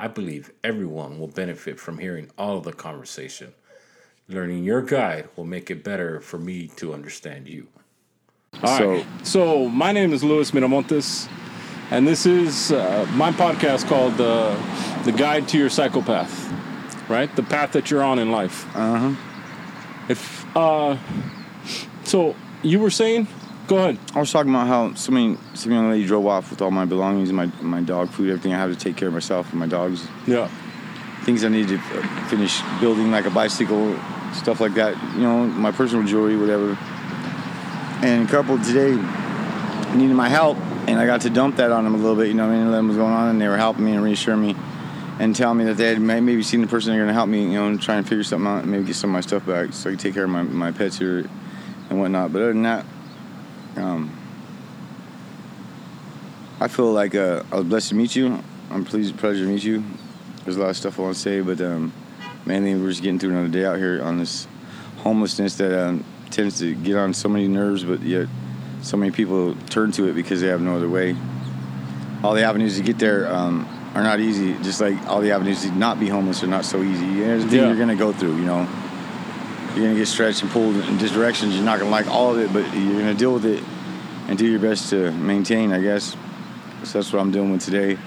I believe everyone will benefit from hearing all of the conversation. Learning your guide will make it better for me to understand you. All So- right. So my name is Luis Miramontes, and this is uh, my podcast called uh, "The Guide to Your Psycho Path." Right, the path that you're on in life. Uh huh. If uh, so, you were saying, go ahead. I was talking about how somebody, some young lady drove off with all my belongings, my my dog food, everything I have to take care of myself and my dogs. Yeah. Things I need to uh, finish building, like a bicycle, stuff like that. You know, my personal jewelry, whatever. And a couple today needed my help, and I got to dump that on them a little bit. You know, what I mean, and let them was going on, and they were helping me and reassuring me, and telling me that they had maybe seen the person they're going to help me. You know, and try and figure something out, and maybe get some of my stuff back, so I can take care of my my pets here and whatnot. But other than that. Um, I feel like uh, I was blessed to meet you. I'm pleased, pleasure to meet you. There's a lot of stuff I want to say, but um, mainly we're just getting through another day out here on this homelessness that um, tends to get on so many nerves, but yet so many people turn to it because they have no other way. All the avenues to get there um, are not easy, just like all the avenues to not be homeless are not so easy. There's Yeah. you're gonna go through, you know. You're gonna get stretched and pulled in different directions. You're not gonna like all of it, but you're gonna deal with it and do your best to maintain, I guess. So that's what I'm doing with today.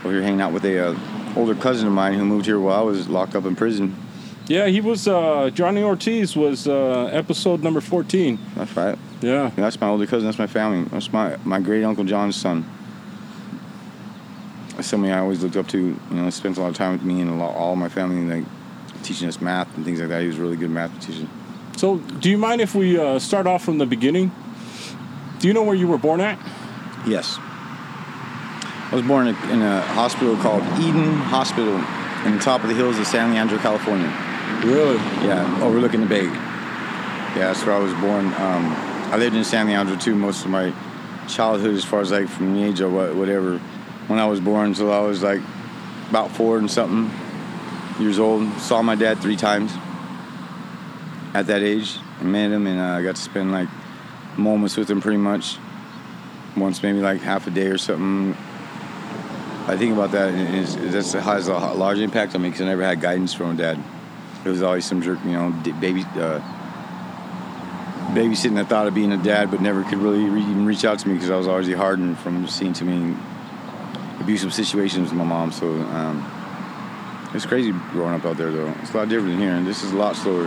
Over here hanging out with a uh, older cousin of mine who moved here while I was locked up in prison. Yeah, he was uh, Johnny Ortiz was uh, episode number fourteen. That's right. Yeah. That's my older cousin. That's my family. That's my my great uncle John's son. That's somebody I always looked up to. You know, spent a lot of time with me and a lot, all my family, like teaching us math and things like that. He was a really good math teacher. So, do you mind if we uh, start off from the beginning? Do you know where you were born at? Yes. I was born in a, hospital called Eden Hospital in the top of the hills of San Leandro, California. Really? Yeah, overlooking the bay. Yeah, that's where I was born. Um, I lived in San Leandro too most of my childhood, as far as like from the age of what, whatever, when I was born until I was like about four and something years old. Saw my dad three times at that age and met him, and uh, I got to spend like moments with him pretty much. Once maybe like half a day or something. I think about that, and it's, has a large impact on me because I never had guidance from dad. It was always some jerk, you know, baby, uh, babysitting the thought of being a dad, but never could really re- even reach out to me because I was already hardened from seeing too many abusive situations with my mom. So um, it's crazy growing up out there, though. It's a lot different than here, and this is a lot slower.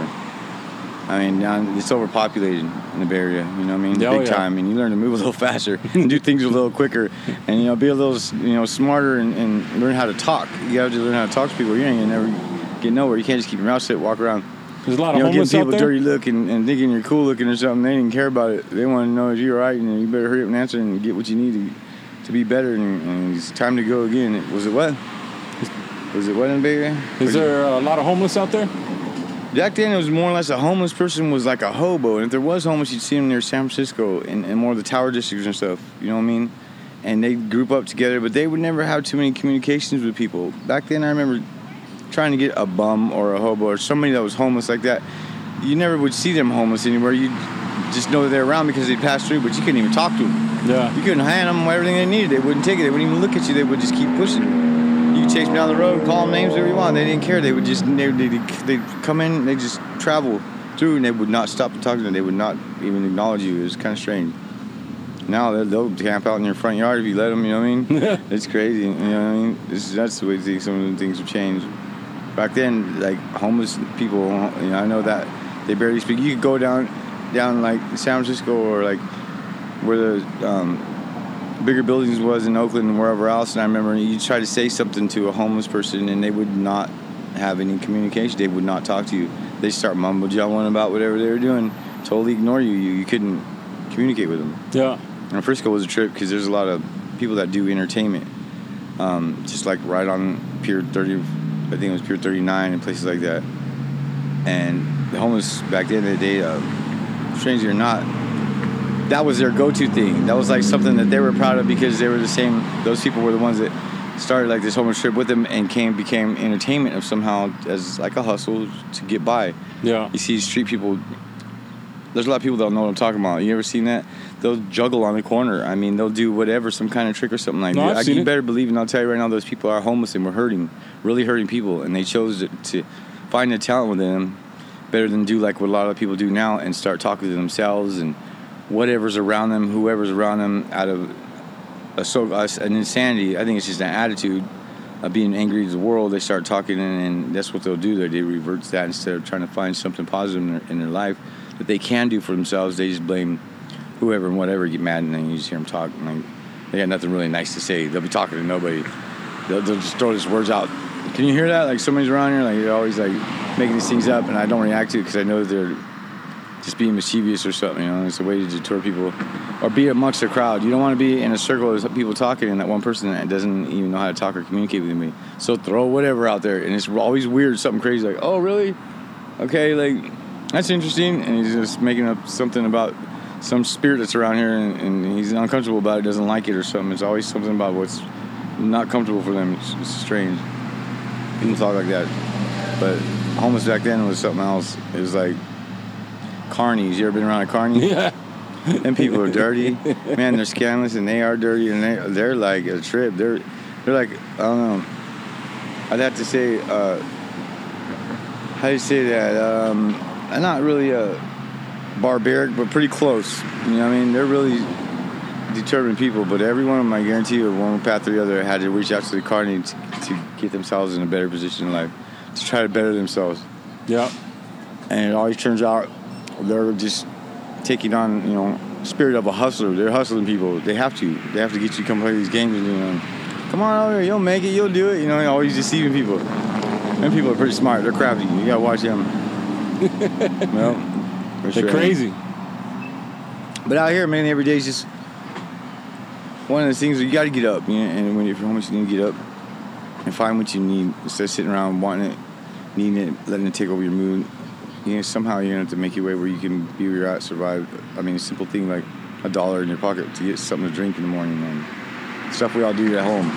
I mean, it's overpopulated in the Bay Area. You know what I mean? Oh, Big yeah. time, and you learn to move a little faster and do things a little quicker, and you know, be a little you know smarter and, and learn how to talk. You have to learn how to talk to people. You ain't gonna never get nowhere. You can't just keep your mouth shut, walk around. There's a lot of You know, homeless giving out people there. dirty look and, and thinking you're cool looking or something. They didn't care about it. They want to know if you're right, and you better hurry up and answer and get what you need to, to be better. And, and it's time to go again. Was it what? Was it what in the Bay Area? Is there a lot of homeless out there? Back then, it was more or less a homeless person was like a hobo, and if there was homeless, you'd see them near San Francisco and, and more of the tower districts and stuff. You know what I mean? And they group up together, but they would never have too many communications with people. Back then, I remember trying to get a bum or a hobo or somebody that was homeless like that. You never would see them homeless anywhere. You just know they're around because they'd pass through, but you couldn't even talk to them. Yeah. You couldn't hand them everything they needed. They wouldn't take it. They wouldn't even look at you. They would just keep pushing. Could chase me down the road, call them names, whatever you want. They didn't care. They would just they they they'd come in. They just travel through, and they would not stop to talk to them. They would not even acknowledge you. It was kind of strange. Now they'll, they'll camp out in your front yard if you let them. You know what I mean? it's crazy. You know what I mean? This, that's the way things, some of the things have changed. Back then, like homeless people, you know, I know that they barely speak. You could go down, down like San Francisco or like where the um, bigger buildings was in Oakland and wherever else. And I remember you try to say something to a homeless person and they would not have any communication. They would not talk to you. They start mumble jumbling about whatever they were doing. Totally ignore you. You, you couldn't communicate with them. Yeah. And Frisco was a trip because there's a lot of people that do entertainment, um, just like right on Pier 30, I think it was Pier 39 and places like that. And the homeless back then in the day, uh, strangely or not, that was their go-to thing. That was like something that they were proud of because they were the same. Those people were the ones that started like this homeless trip with them and came became entertainment of somehow as like a hustle to get by. Yeah. You see street people. There's a lot of people that don't know what I'm talking about. You ever seen that? They'll juggle on the corner. I mean, they'll do whatever, some kind of trick or something like No, that. I've I, it. better believe, and I'll tell you right now, those people are homeless and we're hurting, really hurting people, and they chose to, to find the talent within them better than do like what a lot of people do now and start talking to themselves and whatever's around them, whoever's around them, out of a so an insanity. I think it's just an attitude of being angry at the world. They start talking, and, that's what they'll do. They they revert to that instead of trying to find something positive in their, in their life that they can do for themselves. They just blame whoever and whatever, get mad, and then you just hear them talk. And like, they got nothing really nice to say. They'll be talking to nobody. They'll, they'll just throw these words out. Can you hear that? Like somebody's around here, like they're always like making these things up, and I don't react to it because I know they're just being mischievous or something. You know, it's a way to deter people, or be amongst a crowd. You don't want to be in a circle of people talking, and that one person that doesn't even know how to talk or communicate with me. So throw whatever out there, and it's always weird, something crazy like, "Oh, really? Okay, like that's interesting." And he's just making up something about some spirit that's around here, and, and he's uncomfortable about it, doesn't like it or something. It's always something about what's not comfortable for them. It's, it's strange. People talk like that, but homeless back then was something else. It was like carnies. You ever been around a carny? Yeah. and people are dirty. Man, they're scandalous and they are dirty and they they're like a trip. They're they're like I don't know. I'd have to say uh, how do you say that? Um, I'm not really a barbaric, but pretty close. You know what I mean? They're really determined people, but every one of them, I guarantee you, one path or the other, had to reach out to the carny to, to get themselves in a better position in life, to try to better themselves Yeah. and it always turns out they're just taking on you know spirit of a hustler. They're hustling people. They have to. They have to get you to come play these games and you know, come on over here, you'll make it, you'll do it. You know, always deceiving people. And people are pretty smart. They're crafty. You gotta watch them. well, They're sure. crazy. But out here, man, every day is just one of those things you got to get up. You know, and when you're homeless, you need to get up and find what you need instead of sitting around wanting it, needing it, letting it take over your mood. You know, somehow you're gonna have to make your way where you can be where you're at, survive. I mean, a simple thing like a dollar in your pocket to get something to drink in the morning, and stuff we all do at home.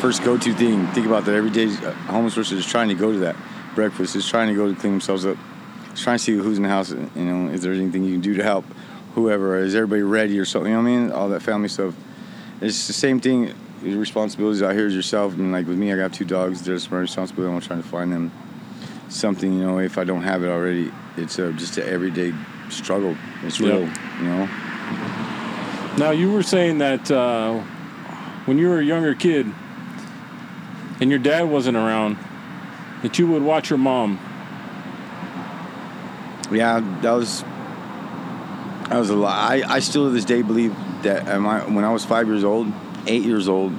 First go-to thing. Think about that every day. A homeless person is trying to go to that breakfast. Is trying to go to clean themselves up. Is trying to see who's in the house. You know, is there anything you can do to help whoever? Is everybody ready or something? You know what I mean? All that family stuff. It's the same thing. Your responsibilities out here is yourself. And like with me, I got two dogs. There's my responsibility. I'm trying to find them something. You know, if I don't have it already, it's uh, just an everyday struggle. It's real. You know. Now you were saying that uh, when you were a younger kid and your dad wasn't around, that you would watch your mom. Yeah, that was that was a lot. I, I still to this day believe that I, when I was five years old, eight years old,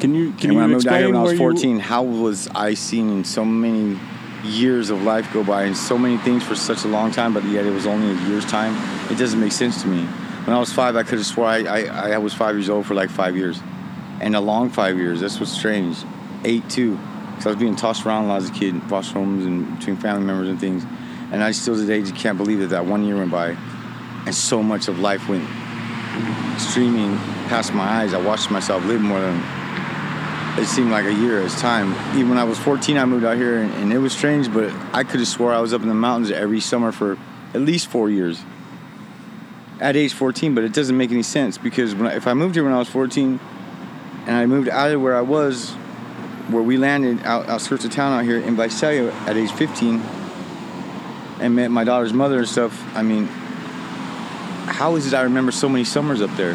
Can you can and when I you moved out here when I was where you- 14, how was I seeing so many years of life go by and so many things for such a long time, but yet it was only a year's time? It doesn't make sense to me. When I was five, I could have swore I, I, I was five years old for like five years. And a long five years. That's what's strange. Eight, too. Because I was being tossed around a lot as a kid, in foster homes and between family members and things. And I still today just can't believe that that one year went by and so much of life went streaming past my eyes. I watched myself live more than it seemed like a year as time. Even when I was 14, I moved out here, and, and it was strange. But I could have swore I was up in the mountains every summer for at least four years. At age 14, but it doesn't make any sense because I, if I moved here when I was 14, and I moved out of where I was, where we landed out outskirts of town out here in Visalia at age 15, and met my daughter's mother and stuff. I mean, how is it I remember so many summers up there?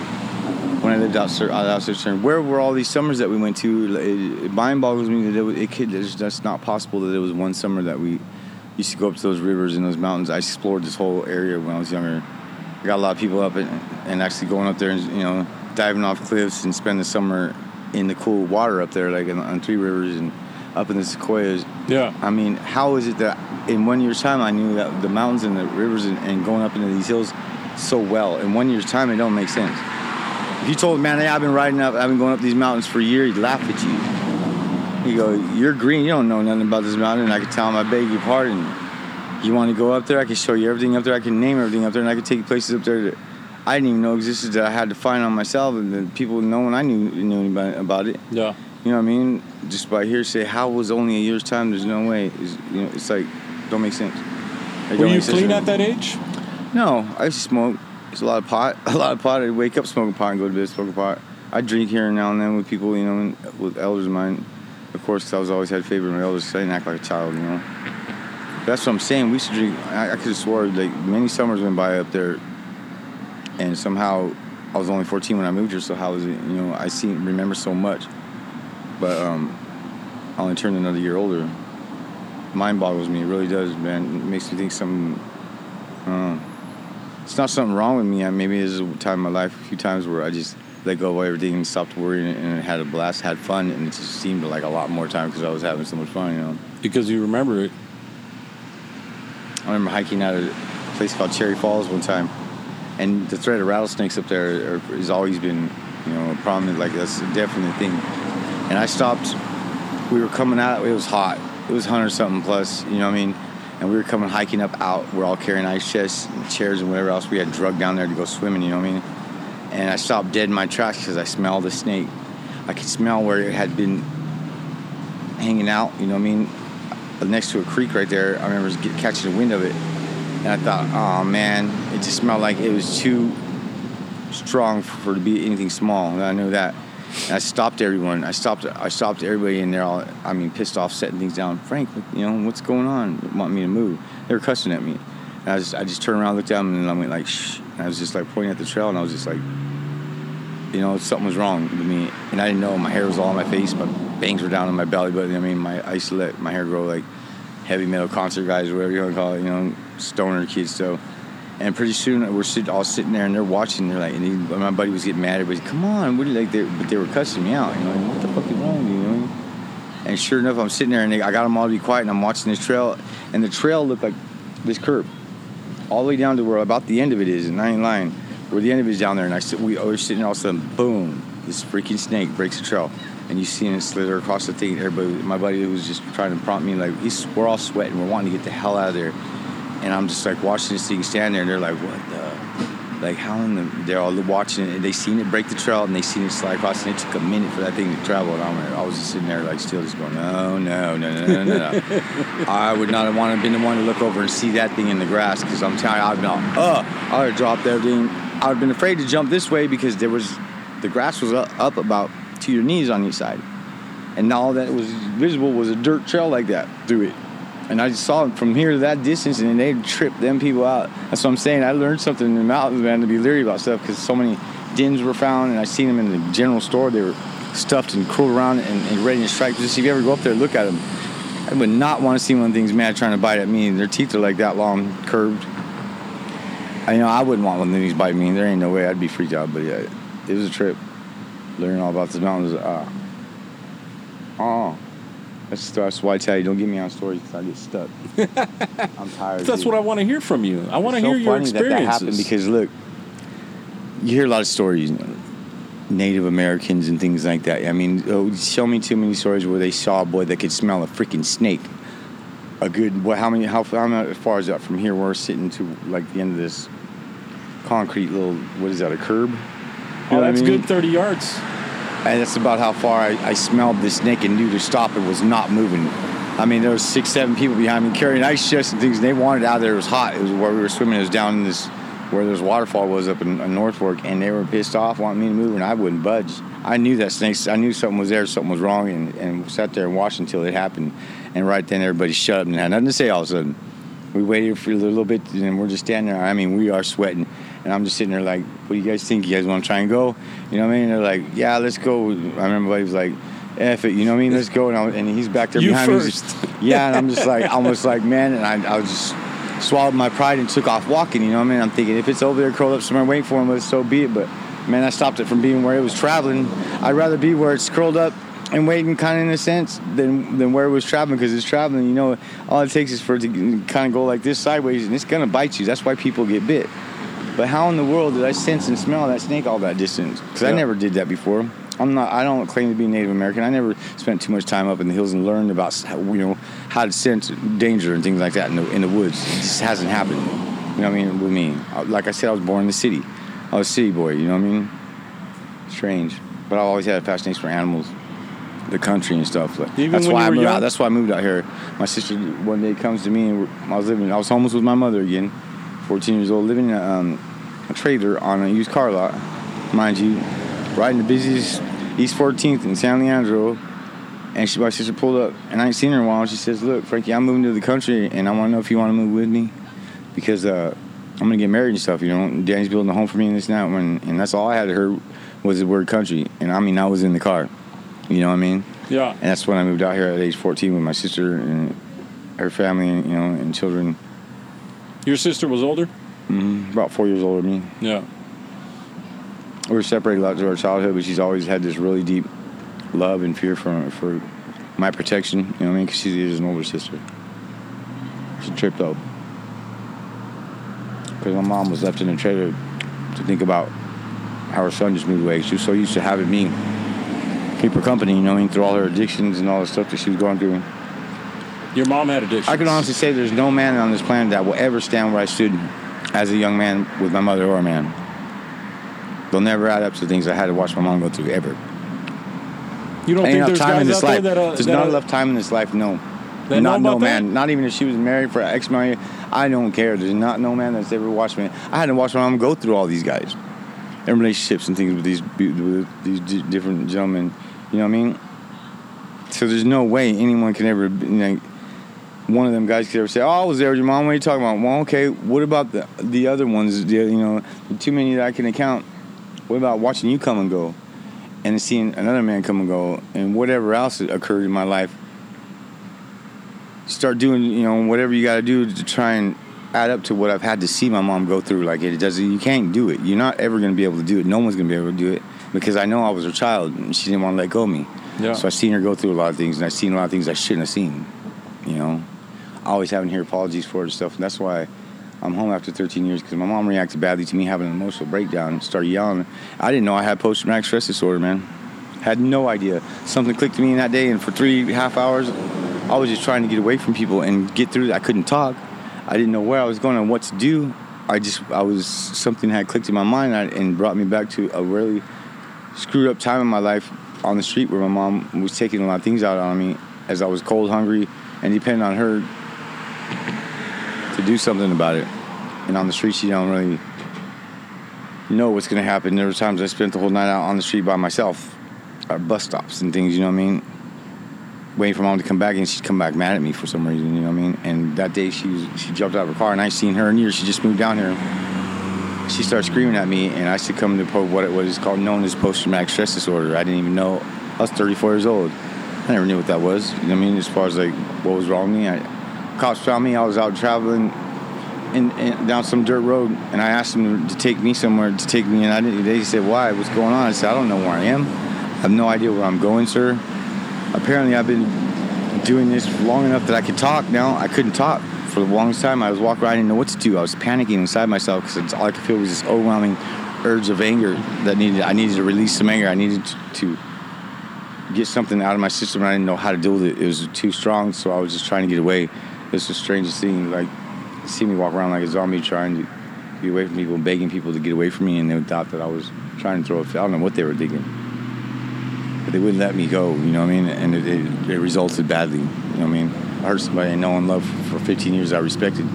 When I lived out out outside Stern. Where were all these summers that we went to? It, it mind boggles me that it, was- it could. It's just not possible that it was one summer that we used to go up to those rivers and those mountains. I explored this whole area when I was younger. I got a lot of people up and, and actually going up there and you know diving off cliffs and spend the summer in the cool water up there, like in, on Three Rivers and up in the sequoias. Yeah. I mean, how is it that in one year's time I knew that the mountains and the rivers and, and going up into these hills so well? In one year's time, it don't make sense. If you told man, hey, I've been riding up, I've been going up these mountains for a year, he'd laugh at you. He'd go, you're green. You don't know nothing about this mountain. And I could tell him, I beg your pardon. You want to go up there? I can show you everything up there. I can name everything up there, and I can take you places up there that I didn't even know existed that I had to find on myself, and then people know when I knew knew anybody about it. Yeah. You know what I mean? Just by hearsay, how was only a year's time? There's no way. It's, you know, it's like don't make sense. Were you clean at that age? No, I used a lot of pot. A lot of pot. I'd wake up smoking pot and go to bed smoking pot. I drink here and now and then with people, you know, with elders of mine. Of course, 'cause I was always had favor with elders. 'cause I didn't act like a child, you know. That's what I'm saying. We used to drink. I, I could have swore like many summers went by up there, and somehow I was only 14 when I moved here. So how was it? You know, I see remember so much, but um, I only turned another year older. Mind boggles me. It really does, man. It makes me think something. I don't know. It's not something wrong with me. I- Maybe there's a time in my life, a few times where I just let go of everything and stopped worrying and had a blast, had fun, and it just seemed like a lot more time because I was having so much fun, you know. Because you remember it. I remember hiking out at a place called Cherry Falls one time, and the threat of rattlesnakes up there has always been, you know, a prominent. Like that's a definite thing. And I stopped. We were coming out. It was hot. It was hundred something plus. You know what I mean? And we were coming hiking up out. We're all carrying ice chests and chairs and whatever else we had drugged down there to go swimming. You know what I mean? And I stopped dead in my tracks because I smelled a snake. I could smell where it had been hanging out. You know what I mean? Uh, next to a creek right there. I remember catching the wind of it, and I thought, oh man, it just smelled like it was too strong for to be anything small. And I knew that. And I stopped everyone. I stopped. I stopped everybody in there. All I mean, pissed off, setting things down. Frank, you know what's going on? Want me to move? They were cussing at me. And I just, I just turned around, looked at them, and I went like, shh. And I was just like pointing at the trail, and I was just like, you know, something was wrong with me, and I didn't know. My hair was all on my face. My bangs were down on my belly button. I mean, my I used to let my hair grow like heavy metal concert guys, or whatever you want to call it. You know, stoner kids. So, and pretty soon we're sit, all sitting there and they're watching. They're like, and he, my buddy was getting mad. Everybody's, come on, what are you like? They, but they were cussing me out. You know, what the fuck is wrong with you? know? And sure enough, I'm sitting there and they, I got them all to be quiet, and I'm watching this trail, and the trail looked like this curve, all the way down to where about the end of it is, and I ain't lying, where the end of it is down there, and I sit, we were sitting, all of a sudden, boom, this freaking snake breaks the trail, and you see it slither across the thing. Everybody, my buddy was just trying to prompt me, like he's, we're all sweating, we're wanting to get the hell out of there, and I'm just like watching this thing stand there, and they're like, what the, like how in the, they're all watching it, and they seen it break the trail, and they seen it slide across, and it took a minute for that thing to travel, and I'm, I was just sitting there like still just going, no, no, no, no, no, no, no. I would not have wanted been the one to look over and see that thing in the grass because I'm telling you, I'd been, uh, I would have dropped everything. I would have been afraid to jump this way because there was, the grass was up, up about to your knees on each side, and all that was visible was a dirt trail like that through it. And I just saw it from here to that distance, and they tripped them people out. That's what I'm saying. I learned something in the mountains, man, to be leery about stuff because so many dens were found, and I seen them in the general store. They were stuffed and curled around and, and ready to strike. Just if you ever go up there, look at them. I would not want to see one of things mad trying to bite at me. Their teeth are like that long, curved. I know I wouldn't want one of these bite me. There ain't no way I'd be freaked out. But yeah, it was a trip. Learning all about the mountains. Uh, oh, that's, that's why I tell you don't get me on stories because I get stuck. I'm tired. That's dude. what I want to hear from you. I want to so hear your funny that that happened because look, you hear a lot of stories, Native Americans and things like that. I mean, oh, show me too many stories where they saw a boy that could smell a freaking snake. A good, what? How many? How, how far is that from here? We're sitting to like the end of this concrete little. What is that? A curb? You oh, know I that's mean? good 30 yards. And that's about how far I, I smelled the snake and knew to stop. It was not moving. I mean, there was six, seven people behind me carrying ice chests and things. And they wanted out there. It was hot. It was where we were swimming. It was down in this where this waterfall was up in, in North Fork, and they were pissed off, wanting me to move, and I wouldn't budge. I knew that snake. I knew something was there, something was wrong, and, and sat there and watched until it happened. And right then, everybody shut up and had nothing to say. All of a sudden, we waited for a little bit, and we're just standing there. I mean, we are sweating, and I'm just sitting there like, "What do you guys think? You guys want to try and go?" You know what I mean? They're like, "Yeah, let's go." I remember buddy was like, "F it," you know what I mean? Let's go. And, I, and he's back there You behind me. first. just- yeah, and I'm just like, almost like, man, and I, I was just swallowed my pride and took off walking. You know what I mean? I'm thinking if it's over there curled up somewhere waiting for him, let so be it. But man, I stopped it from being where it was traveling. I'd rather be where it's curled up and waiting, kind of in a sense, than than where it was traveling because it's traveling. You know, all it takes is for it to kind of go like this sideways, and it's gonna bite you. That's why people get bit. But how in the world did I sense and smell that snake all that distance? Because I never did that before. I'm not. I don't claim to be Native American. I never spent too much time up in the hills and learned about how, you know how to sense danger and things like that in the in the woods. It just hasn't happened. You know what I mean? With me, Uh, like I said, I was born in the city. I was a city boy. You know what I mean? Strange, but I always had a fascination for animals, the country and stuff. Like, Even that's why I moved young? out. That's why I moved out here. My sister one day comes to me and I was living. I was homeless with my mother again, 14 years old, living in a, um, a trailer on a used car lot, mind you, riding the busiest East 14th in San Leandro. And she, my sister pulled up, and I ain't seen her in a while. She says, "Look, Frankie, I'm moving to the country, and I want to know if you want to move with me, because uh, I'm gonna get married and stuff. You know, Danny's building a home for me and this and that. When, and that's all I had to hear was the word country, and I mean, I was in the car. You know what I mean? Yeah. And that's when I moved out here at age 14 with my sister and her family, you know, and children. Your sister was older? Mm-hmm. About four years older than me. Yeah. we were separated a lot through our childhood, but she's always had this really deep love and fear for for my protection. You know what I mean? Because she is an older sister. She tripped up because my mom was left in the trailer to think about how her son just moved away. She was so used to having me keep her company. You know what I mean? Through all her addictions and all the stuff that she was going through. Your mom had addiction. I can honestly say there's no man on this planet that will ever stand where I stood as a young man with my mother or a man. They'll never add up to things I had to watch my mom go through ever. You don't Ain't think enough there's time in this life. that, uh, there's that not uh, enough time in this life. No, not no about that? man. Not even if she was married for ex married. I don't care. There's not no man that's ever watched me. I had to watch my mom go through all these guys and relationships and things with these with these di- different gentlemen. You know what I mean? So there's no way anyone can ever. You know, one of them guys could ever say, "Oh, I was there with your mom." What are you talking about? Well, okay. What about the the other ones? The, you know, too many that I can account. What about watching you come and go, and seeing another man come and go, and whatever else occurred in my life? Start doing, you know, whatever you got to do to try and add up to what I've had to see my mom go through. Like it doesn't, you can't do it. You're not ever going to be able to do it. No one's going to be able to do it because I know I was her child and she didn't want to let go of me. Yeah. So I've seen her go through a lot of things, and I've seen a lot of things I shouldn't have seen. You know, always having to hear apologies for it and stuff, and that's why I'm home after 13 years because my mom reacted badly to me having an emotional breakdown and started yelling. I didn't know I had post traumatic stress disorder, man. Had no idea. Something clicked to me in that day, and for three half hours, I was just trying to get away from people and get through. I couldn't talk. I didn't know where I was going and what to do. I just, I was something had clicked in my mind and brought me back to a really screwed up time in my life on the street where my mom was taking a lot of things out on me as I was cold, hungry, and depending on her to do something about it. And on the street, she don't really know what's going to happen. There were times I spent the whole night out on the street by myself, at bus stops and things. You know what I mean? Waiting for mom to come back, and she'd come back mad at me for some reason. You know what I mean? And that day, she was, she jumped out of her car, and I seen her in years. She just moved down here. She started screaming at me, and I succumbed to what it was called known as post traumatic stress disorder. I didn't even know. I was 34 years old. I never knew what that was. You know what I mean? As far as like what was wrong with me, I, cops found me. I was out traveling in, in, down some dirt road, and I asked them to take me somewhere to take me, and I didn't. They said, "Why? What's going on?" I said, "I don't know where I am. I have no idea where I'm going, sir." Apparently, I've been doing this long enough that I could talk. Now I couldn't talk for the longest time. I was walking around, I didn't know what to do. I was panicking inside myself because all I could feel was this overwhelming urge of anger that needed. I needed to release some anger. I needed to. to get something out of my system I didn't know how to deal with it. It was too strong, so I was just trying to get away. It was the strangest thing. Like, see me walk around like a zombie trying to get away from people, begging people to get away from me, and they would thought that I was trying to throw a fit. I don't know what they were thinking. But they wouldn't let me go, you know what I mean? And it, it, it resulted badly, you know what I mean? I hurt somebody I know and loved for 15 years I respected.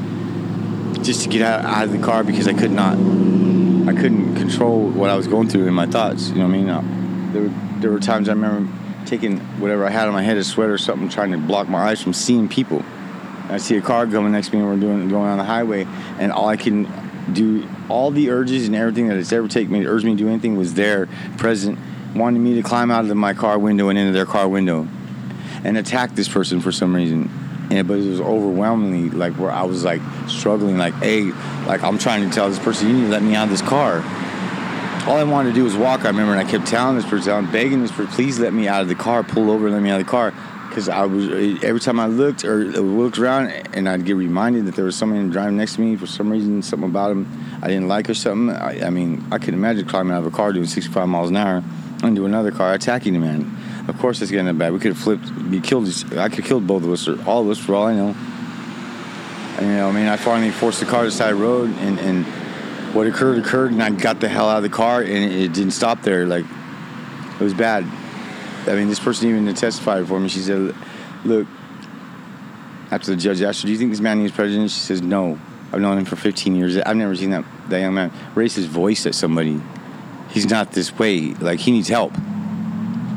Just to get out, out of the car because I could not, I couldn't control what I was going through in my thoughts, you know what I mean? Uh, there, were, there were times I remember taking whatever I had on my head, a sweater or something, trying to block my eyes from seeing people. I see a car coming next to me and we're doing going on the highway, and all I can do, all the urges and everything that it's ever taken me to urge me to do anything was there, present, wanting me to climb out of my car window and into their car window, and attack this person for some reason. And but it was overwhelmingly like where I was like struggling, like, hey, like I'm trying to tell this person, you need to let me out of this car all I wanted to do was walk. I remember, and I kept telling this person, begging this person, please let me out of the car, pull over, let me out of the car. Because I was eh, every time I looked or uh, looked around, and I'd get reminded that there was someone driving next to me for some reason, something about him I didn't like or something. I, I mean, I could imagine climbing out of a car doing 65 miles an hour into another car attacking a man. Of course, it's getting bad. We could have flipped, be killed. I could have killed both of us or all of us for all I know. And, you know, I mean, I finally forced the car to the side road, and, and what occurred occurred, and I got the hell out of the car, and it didn't stop there. Like, it was bad. I mean, this person even testified for me. She said, "Look." After the judge asked her, "Do you think this man needs president?" She says, "No. I've known him for 15 years. I've never seen that that young man raise his voice at somebody. He's not this way. Like he needs help."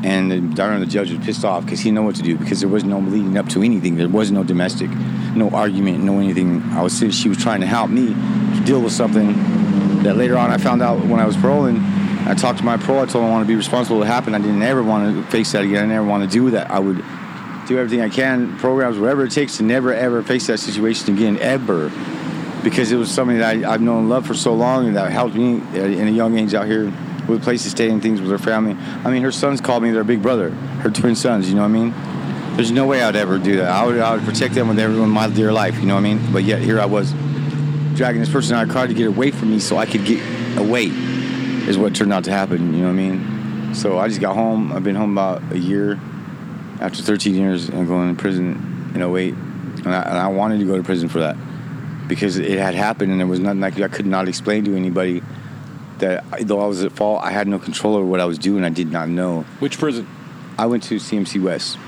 And the daughter the judge was pissed off because he didn't know what to do because there was no leading up to anything. There was no domestic, no argument, no anything. I was she was trying to help me deal with something that later on I found out when I was paroling. I talked to my pro. I told him I want to be responsible What happened? I didn't ever want to face that again. I never want to do that. I would do everything I can, programs, whatever it takes to never ever face that situation again, ever. Because it was something that I, I've known and loved for so long and that helped me in a young age out here with a place to stay and things with her family. I mean, her sons called me their big brother, her twin sons, you know what I mean? There's no way I'd ever do that. I would, I would protect them with everyone my dear life, you know what I mean? But yet here I was dragging this person out of the car to get away from me so I could get away, is what turned out to happen, you know what I mean? So I just got home. I've been home about a year after 13 years and going to prison in 08. And I, and I wanted to go to prison for that because it had happened and there was nothing I could, I could not explain to anybody that though I was at fault, I had no control over what I was doing. I did not know. Which prison? I went to CMC West.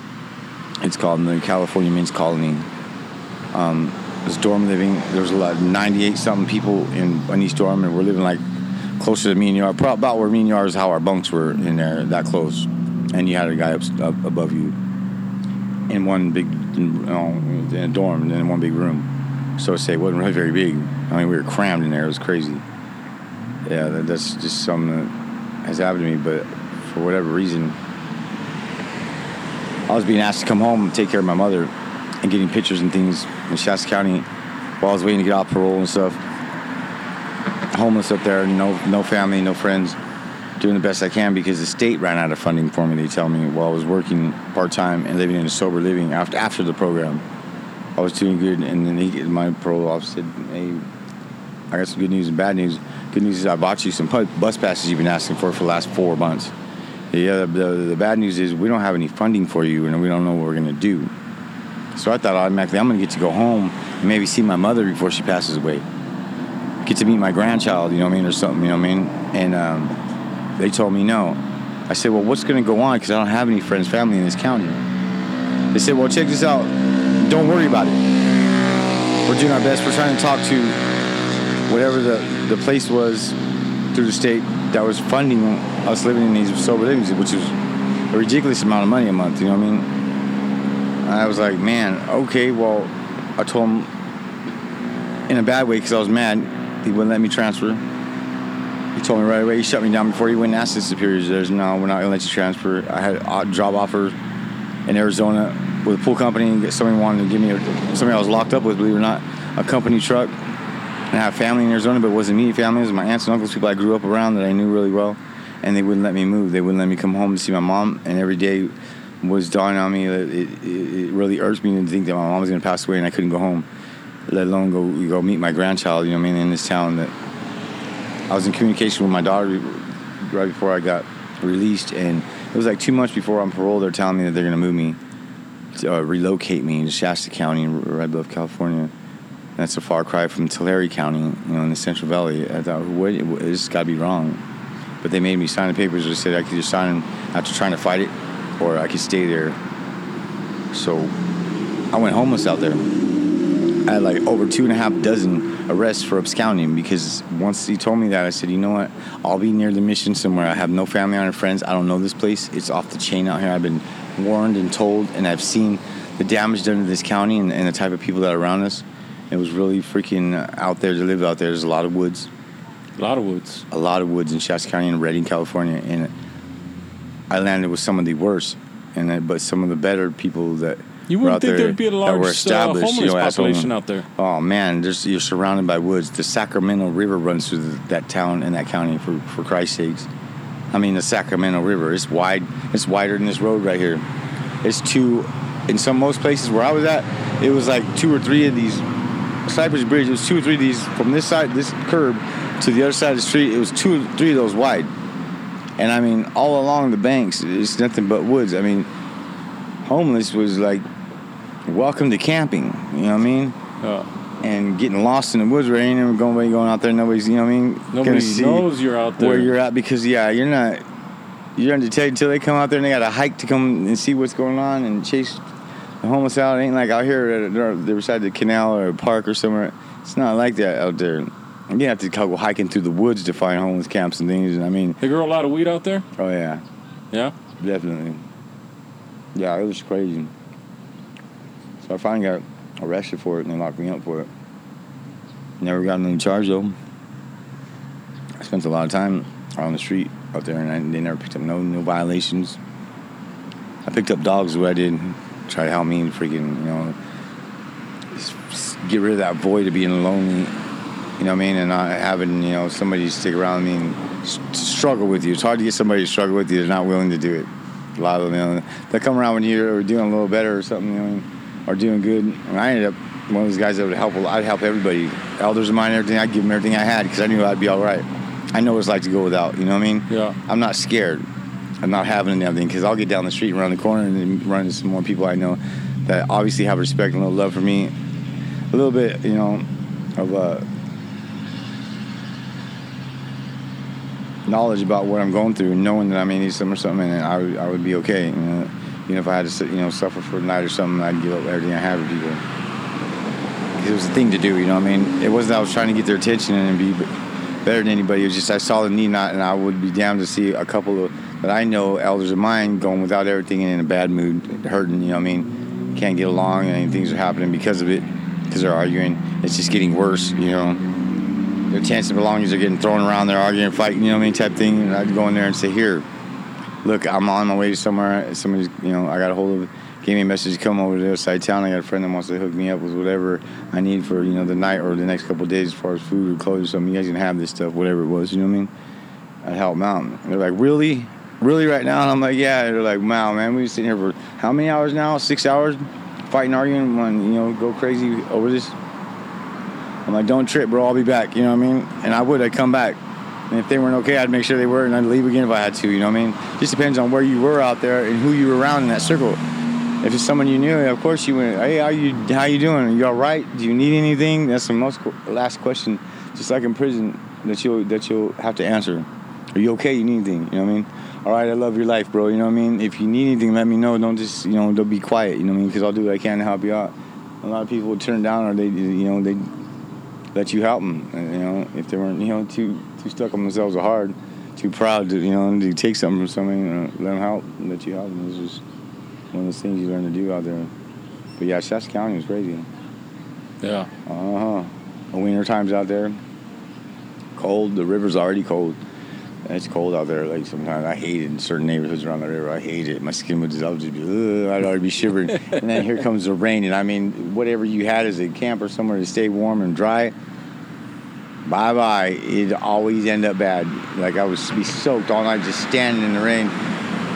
It's called the California Men's Colony. Um, it was dorm living. There was a lot, 98 something people in, in East Dorm, and we're living like closer to me and Yar, about where me and Yar is how our bunks were in there, that close. And you had a guy up, up above you in one big you oh, know, in a dorm, and then in one big room. So to say, it wasn't really very big. I mean, we were crammed in there. It was crazy yeah, that, that's just something that has happened to me. But for whatever reason, I was being asked to come home and take care of my mother and getting pictures and things in Shasta County while I was waiting to get off parole and stuff. Homeless up there, no no family, no friends. Doing the best I can because the state ran out of funding for me. They tell me while I was working part time and living in a sober living after after the program, I was doing good. And then he, my parole officer said, "Hey, I got some good news and bad news. Good news is I bought you some bus passes you've been asking for for the last four months. The, the, the bad news is we don't have any funding for you and we don't know what we're going to do. So I thought automatically I'm going to get to go home and maybe see my mother before she passes away. Get to meet my grandchild, you know what I mean, or something, you know what I mean? And um, they told me no. I said, well, what's going to go on? Because I don't have any friends, family in this county. They said, well, check this out. Don't worry about it. We're doing our best. We're trying to talk to whatever the, the place was through the state that was funding us living in these sober livings, which was a ridiculous amount of money a month. You know what I mean? And I was like, man, okay. Well, I told him in a bad way because I was mad. He wouldn't let me transfer. He told me right away. He shut me down before he went and asked his superiors. There's no, we're not gonna let you transfer. I had a job offer in Arizona with a pool company. Somebody wanted to give me a, somebody I was locked up with, believe it or not, a company truck I have family in Arizona, but it wasn't me. Family it was my aunts and uncles, people I grew up around that I knew really well, and they wouldn't let me move. They wouldn't let me come home to see my mom, and every day was dawning on me. It, it, it really urged me to think that my mom was going to pass away and I couldn't go home, let alone go go meet my grandchild. You know I mean? In this town that I was in communication with my daughter right before I got released, and it was like two months before I'm paroled. They're telling me that they're to move me, to, uh, relocate me to Shasta County, right above California that's a far cry from Tulare County, you know, in the Central Valley. I thought, what, this got to be wrong. But they made me sign the papers that said I could just sign after trying to fight it, or I could stay there. So I went homeless out there. I had like over two and a half dozen arrests for absconding because once he told me that, I said, you know what? I'll be near the mission somewhere. I have no family or friends. I don't know this place. It's off the chain out here. I've been warned and told, and I've seen the damage done to this county and, and the type of people that are around us. It was really freaking out there to live out there. There's a lot of woods. A lot of woods. A lot of woods in Shasta County and Redding, California, and I landed with some of the worst, and but some of the better people that. You wouldn't think there'd be a large uh, homeless you know, population out there. Oh man, there's, you're surrounded by woods. The Sacramento River runs through the, that town and that county. For for Christ's sakes, I mean the Sacramento River. It's wide. It's wider than this road right here. It's two in some most places where I was at, it was like two or three of these Cypress Bridge. It was two or three of these from this side, this curb, to the other side of the street. It was two or three of those wide, and I mean all along the banks, it's nothing but woods. I mean, homeless was like welcome to camping. You know what I mean? Yeah. and getting lost in the woods where ain't even going, going out there. Nobody's, you know what I mean? Nobody knows you're out there. where you're at because, yeah, you're not, you're until until they come out there and they got to hike to come and see what's going on and chase the homeless out. It ain't like out here at the beside the canal or a park or somewhere. It's not like that out there. You have to go hiking through the woods to find homeless camps and things. And I mean, They grow a lot of weed out there. oh yeah, Yeah. definitely. Yeah, it was crazy. So I finally got arrested for it and they locked me up for it. Never got any charge though. I spent a lot of time on the street out there and I, they never picked up no no violations. I picked up dogs what I did. Try to help me freaking, you know, get rid of that void of being lonely. You know what I mean? And not having, you know, somebody stick around me and struggle with you. It's hard to get somebody to struggle with you. They're not willing to do it. A lot of them, you know, they come around when you're doing a little better or something, you know, or doing good. And I ended up one of those guys that would help. I'd help everybody, elders of mine, everything. I'd give them everything I had because I knew I'd be all right. I know what it's like to go without. You know what I mean? Yeah. I'm not scared of not having anything because I'll get down the street and around the corner and run into some more people I know that obviously have respect and a little love for me. A little bit, you know, of uh, knowledge about what I'm going through knowing that I may need some or something and I would, I would be okay. You know, even if I had to, you know, suffer for a night or something, I'd give up everything I have to people. It was a thing to do, you know I mean? It wasn't that I was trying to get their attention and be better than anybody. It was just I saw the need not, and I would be down to see a couple of that I know elders of mine going without everything and in a bad mood, hurting. You know I mean? Can't get along, and things are happening because of it, because they're arguing. It's just getting worse. You know, their chances of belongings are getting thrown around. They're arguing, fighting. You know what I mean? Type thing. And I'd go in there and say, "Here, look, I'm on my way to somewhere. Somebody's, you know, I got a hold of." Gave me a message to come over to the other side of town. I got a friend that wants to hook me up with whatever I need for you know the night or the next couple days as far as food or clothes or something. You guys can have this stuff, whatever it was. You know what I mean? I'd help them out. And they're like, really? Really right now? And I'm like, yeah. They're like, wow, man, we've been sitting here for how many hours now? Six hours? Fighting, arguing, want you know, go crazy over this. I'm like, don't trip, bro. I'll be back. You know what I mean? And I would. I'd come back. And if they weren't okay, I'd make sure they were, and I'd leave again if I had to. You know what I mean? Just depends on where you were out there and who you were around in that circle. If it's someone you knew, of course you went. Hey, how you how you doing? Are you all right? Do you need anything? That's the most last question. Just like in prison, that you'll that you'll have to answer. Are you okay? You need anything? You know what I mean? All right, I love your life, bro. You know what I mean? If you need anything, let me know. Don't just you know don't be quiet. You know what I mean? Because I'll do what I can to help you out. A lot of people would turn down or they you know they let you help them. You know if they weren't you know too too stuck on themselves or hard, too proud to you know to take something from somebody, you know, let them help, let you help them. It's just one of those things you learn to do out there. But yeah, Shasta County was crazy. Yeah. Uh huh. Winter times out there. Cold. The river's already cold. It's cold out there. Like sometimes I hate it in certain neighborhoods around the river. I hate it. My skin would just, I would just be, Ugh, I'd already be shivering. and then here comes the rain. And I mean, whatever you had as a camper somewhere to stay warm and dry, bye bye. It'd always end up bad. Like I would be soaked all night just standing in the rain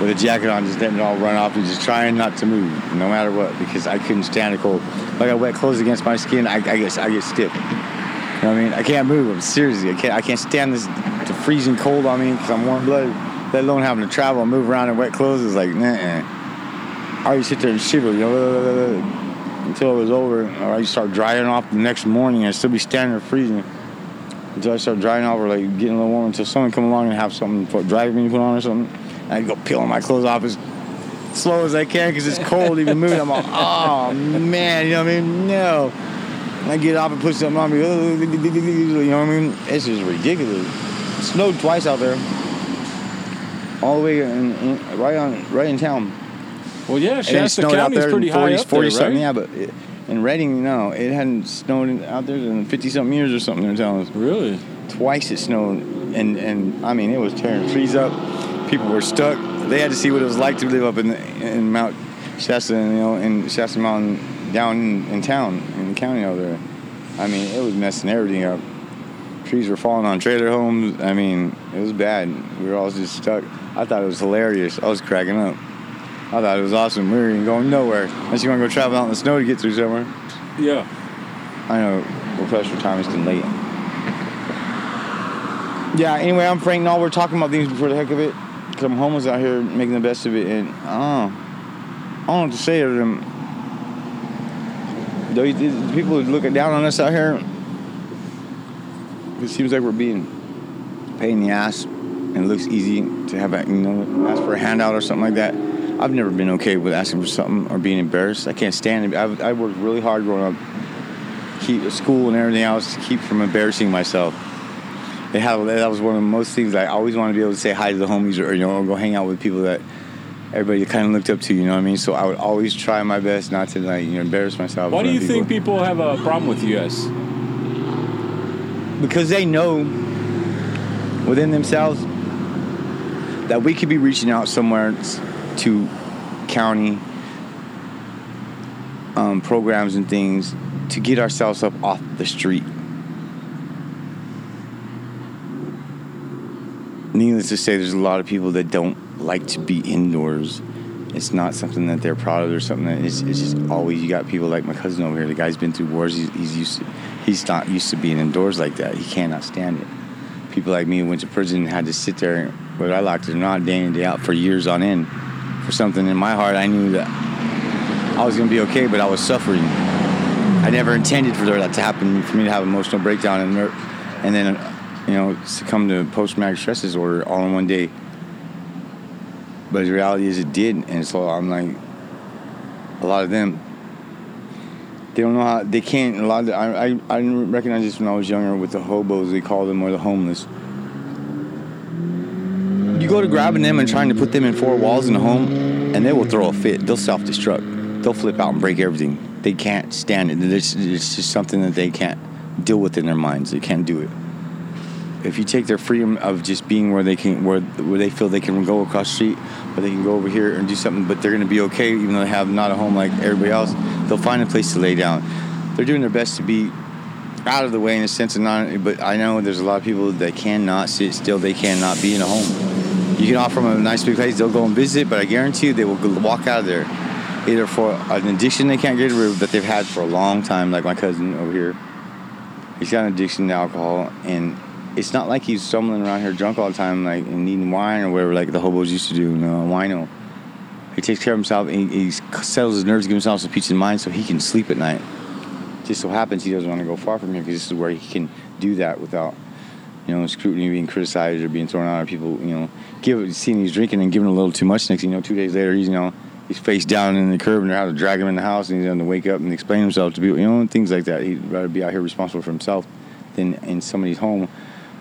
with a jacket on, just letting it all run off and just trying not to move, no matter what, because I couldn't stand the cold. Like I wet clothes against my skin, I, I get I get stiff. You know what I mean? I can't move. I'm seriously, I can't I can't stand this the freezing cold on me because I'm warm blooded. Let alone having to travel and move around in wet clothes is like, nah. I always sit there and shiver, you know, until it was over, or I start drying off the next morning. I'd still be standing there freezing until I start drying off or like getting a little warm until someone come along and have something for dry me to put on or something. And I go peeling my clothes off as slow as I can because it's cold even moving. I'm like, oh man, you know what I mean? No. And I get off and put something on me. You know what I mean? It's just ridiculous. It snowed twice out there. All the way in, in, right on right in town. Well, yeah. And then it Shasta County's pretty high 40, up 40 there, something. right? Yeah, but it, in Redding, you no, know, it hadn't snowed out there in 50 something years or something. They're telling us Really? twice it snowed, and and I mean it was tearing trees up. People were stuck. They had to see what it was like to live up in the, in Mount Shasta, you know, in Shasta Mountain down in, in town in the county over there. I mean, it was messing everything up. Trees were falling on trailer homes. I mean, it was bad. We were all just stuck. I thought it was hilarious. I was cracking up. I thought it was awesome. We were going nowhere. Unless you want to go travel out in the snow to get through somewhere. Yeah. I know Professor Thomas can late. Yeah, anyway, I'm Frank Null. We're talking about things before the heck of it. Because I'm homeless out here making the best of it. And I don't know. I don't know what to say to them. Though you- the people who looking down on us out here, it seems like we're being pain in the ass. And it looks easy to have, a, you know, ask for a handout or something like that. I've never been okay with asking for something or being embarrassed. I can't stand it. I've, I worked really hard growing up keep school and everything else to keep from embarrassing myself. They have that was one of the most things I always wanted to be able to say hi to the homies or you know go hang out with people that everybody kind of looked up to. You know what I mean? So I would always try my best not to like you know embarrass myself. Why do you of think people have a problem with you guys? because they know within themselves that we could be reaching out somewhere to county um, programs and things to get ourselves up off the street. Needless to say, there's a lot of people that don't like to be indoors. It's not something that they're proud of or something that is it's just always you got people like my cousin over here. The guy's been through wars. He's, he's used to, he's not used to being indoors like that. He cannot stand it. People like me who went to prison and had to sit there, whether I liked it or not, day in day out for years on end. Something in my heart, I knew that I was going to be okay, but I was suffering. I never intended for that to happen, for me to have emotional breakdown and, and then, you know, succumb to post-traumatic stress disorder all in one day. But the reality is, it did, and so I'm like, a lot of them, they don't know how they can't. A lot of I, I I didn't recognize this when I was younger with the hobos they call them or the homeless. Go to grabbing them and trying to put them in four walls in a home, and they will throw a fit. They'll self-destruct. They'll flip out and break everything. They can't stand it. It's, it's just something that they can't deal with in their minds. They can't do it. If you take their freedom of just being where they can, where where they feel they can go across the street, or they can go over here and do something, but they're going to be okay, even though they have not a home like everybody else. They'll find a place to lay down. They're doing their best to be out of the way in a sense of not. But I know there's a lot of people that cannot sit still. They cannot be in a home. You can offer them a nice big place. They'll go and visit, but I guarantee you they will walk out of there either for an addiction they can't get rid of that they've had for a long time, like my cousin over here. He's got an addiction to alcohol, and it's not like he's stumbling around here drunk all the time, like and needing wine or whatever, like the hobos used to do. You know, wino. He takes care of himself. And he, he settles his nerves, gives himself some peace of mind, so he can sleep at night. Just so happens he doesn't want to go far from here because this is where he can do that without, you know, scrutiny, being criticized or being thrown out, or people, you know, give seeing he's drinking and giving a little too much. Next, you know, two days later, he's you know, he's face down in the curb and they're having to drag him in the house and he's having to wake up and explain himself to people, you know, things like that. He'd rather be out here responsible for himself than in somebody's home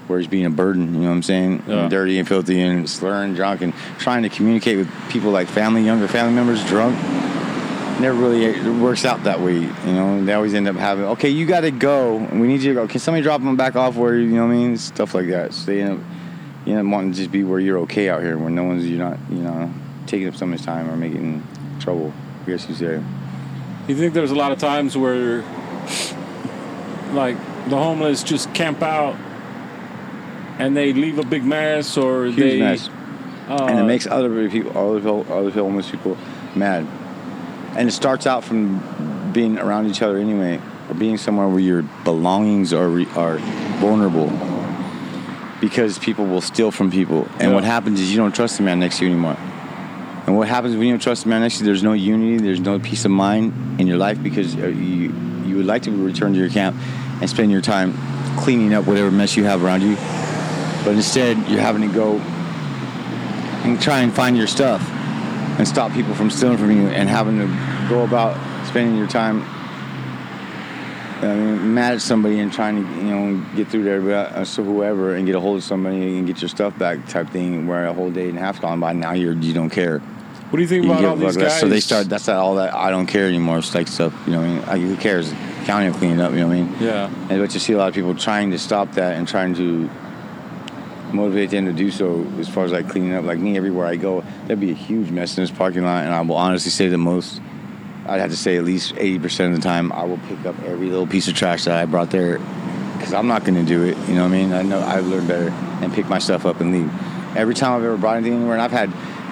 where he's being a burden. You know what I'm saying? Yeah. Dirty and filthy and slurring, drunk, and trying to communicate with people like family, younger family members, drunk. Never really works out that way. You know, they always end up having, okay, you got to go. We need you to go. Can somebody drop them back off where you know what I mean? Stuff like that. So they end up, you up wanting to just be where you're okay out here, where no one's you're not, you know, taking up someone's time or making trouble. I guess you say. You think there's a lot of times where, like, the homeless just camp out and they leave a big mess or Huge they. mess. Uh, and it makes other people, other other homeless people, mad. And it starts out from being around each other anyway, or being somewhere where your belongings are re- are vulnerable, because people will steal from people. And Yeah. what happens is you don't trust the man next to you anymore. And what happens when you don't trust the man next to you? There's no unity, there's no peace of mind in your life because uh, you you would like to return to your camp and spend your time cleaning up whatever mess you have around you, but instead you're having to go and try and find your stuff and stop people from stealing from you and having to go about spending your time I mean, mad at somebody and trying to you know get through to everybody, uh, so whoever and get a hold of somebody and get your stuff back type thing where a whole day and a half's gone by now you're you don't care what do you think you about all these guys? so they start that's not all that I don't care anymore it's like stuff you know what I mean like, who cares county will clean it up you know what I mean Yeah. and but you see a lot of people trying to stop that and trying to motivate them to do so as far as like cleaning up. Like me, everywhere I go, there'd be a huge mess in this parking lot, and I will honestly say the most. I'd have to say at least 80% of the time I will pick up every little piece of trash that I brought there because I'm not going to do it. You know what I mean? I know I've learned better and pick my stuff up and leave. Every time I've ever brought anything anywhere, and I've had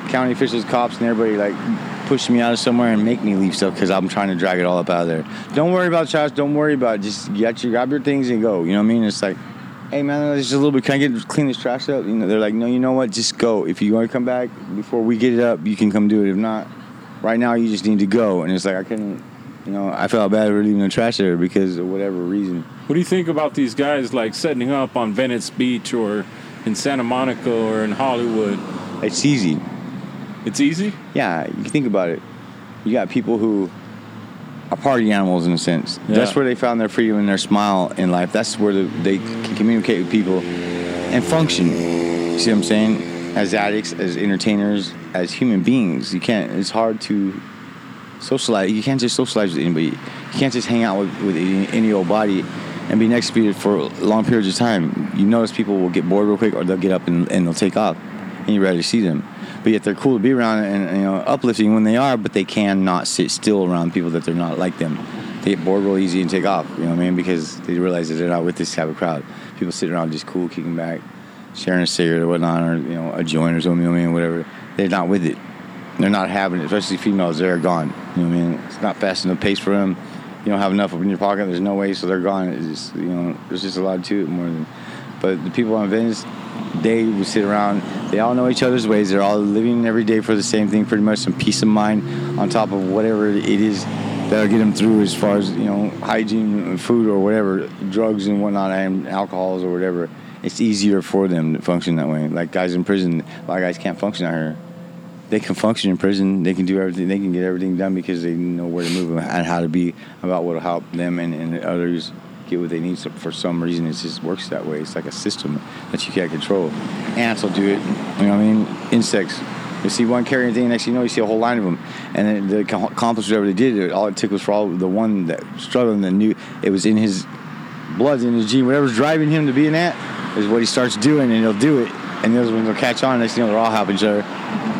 county officials, cops, and everybody like push me out of somewhere and make me leave stuff because I'm trying to drag it all up out of there. Don't worry about trash. Don't worry about it. Just get your grab your things and go. You know what I mean? It's like, hey man, there's just a little bit. Can I get clean this trash up? You know, they're like, no, you know what? Just go. If you want to come back before we get it up, you can come do it. If not, right now you just need to go. And it's like I couldn't. You know, I felt bad for leaving the trash there because of whatever reason. What do you think about these guys like setting up on Venice Beach or in Santa Monica or in Hollywood? It's easy. It's easy. Yeah, you think about it. You got people who are party animals in a sense. Yeah. That's where they found their freedom and their smile in life. That's where the, they can communicate with people and function. You see what I'm saying? As addicts, as entertainers, as human beings, you can't. It's hard to socialize. You can't just socialize with anybody. You can't just hang out with, with any, any old body and be next to you for long periods of time. You notice people will get bored real quick, or they'll get up and, and they'll take off, and you're ready to see them. But yet they're cool to be around and, you know uplifting when they are, but they cannot sit still around people that they're not like them. They get bored real easy and take off. You know what I mean? Because they realize that they're not with this type of crowd. People sitting around just cool, kicking back, sharing a cigarette or whatnot, or you know a joint or something. You know what I mean? Whatever. They're not with it. They're not having it. Especially females, they're gone. You know what I mean? It's not fast enough pace for them. You don't have enough in your pocket. There's no way, so they're gone. It's just, you know, there's just a lot to it more than. But the people on Venice, they would sit around. They all know each other's ways. They're all living every day for the same thing, pretty much some peace of mind on top of whatever it is that'll get them through as far as you know hygiene, food, or whatever, drugs and whatnot, and alcohols or whatever. It's easier for them to function that way. Like guys in prison, a lot of guys can't function out here they can function in prison. They can do everything. They can get everything done because they know where to move and how to be about what will help them and, and others get what they need. For some reason, it just works that way. It's like a system that you can't control. Ants will do it. You know what I mean? Insects. You see one carrying thing, next thing you know, you see a whole line of them. And then they accomplished whatever they did. All it took was for all the one that struggled and knew it was in his blood, in his gene. Whatever's driving him to be an ant is what he starts doing, and he'll do it. And the others ones will catch on. Next thing you know, they're all helping each other,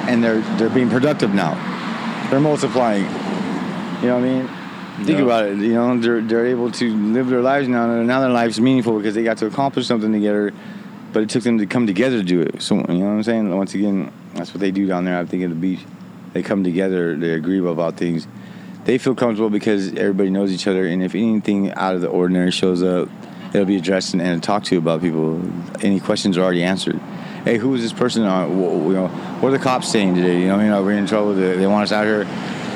and they're they're being productive now. They're multiplying. You know what I mean? Think about it. You know, they're they're able to live their lives now. and Now their life's meaningful because they got to accomplish something together. But it took them to come together to do it. So you know what I'm saying? Once again, that's what they do down there. I think at the beach, they come together. They agree about things. They feel comfortable because everybody knows each other. And if anything out of the ordinary shows up, it'll be addressed and, and talked to about people. Any questions are already answered. Hey, who is this person? Uh, you know, what are the cops saying today? You know, you know, we're in trouble. They, they want us out here.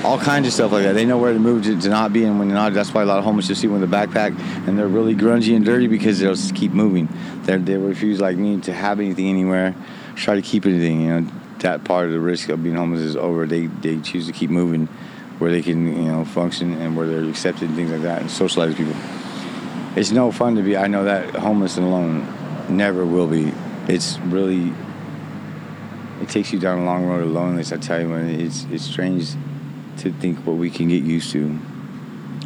All kinds of stuff like that. They know where to move to, to not be, and when they're not, that's why a lot of homeless you see with a backpack, and they're really grungy and dirty because they'll just keep moving. They they refuse, like me, to have anything anywhere, try to keep anything. You know, that part of the risk of being homeless is over. They they choose to keep moving, where they can you know function and where they're accepted and things like that, and socialize with people. It's no fun to be. I know that homeless and alone never will be. It's really. It takes you down a long road of loneliness. I tell you, man, it's it's strange to think what we can get used to,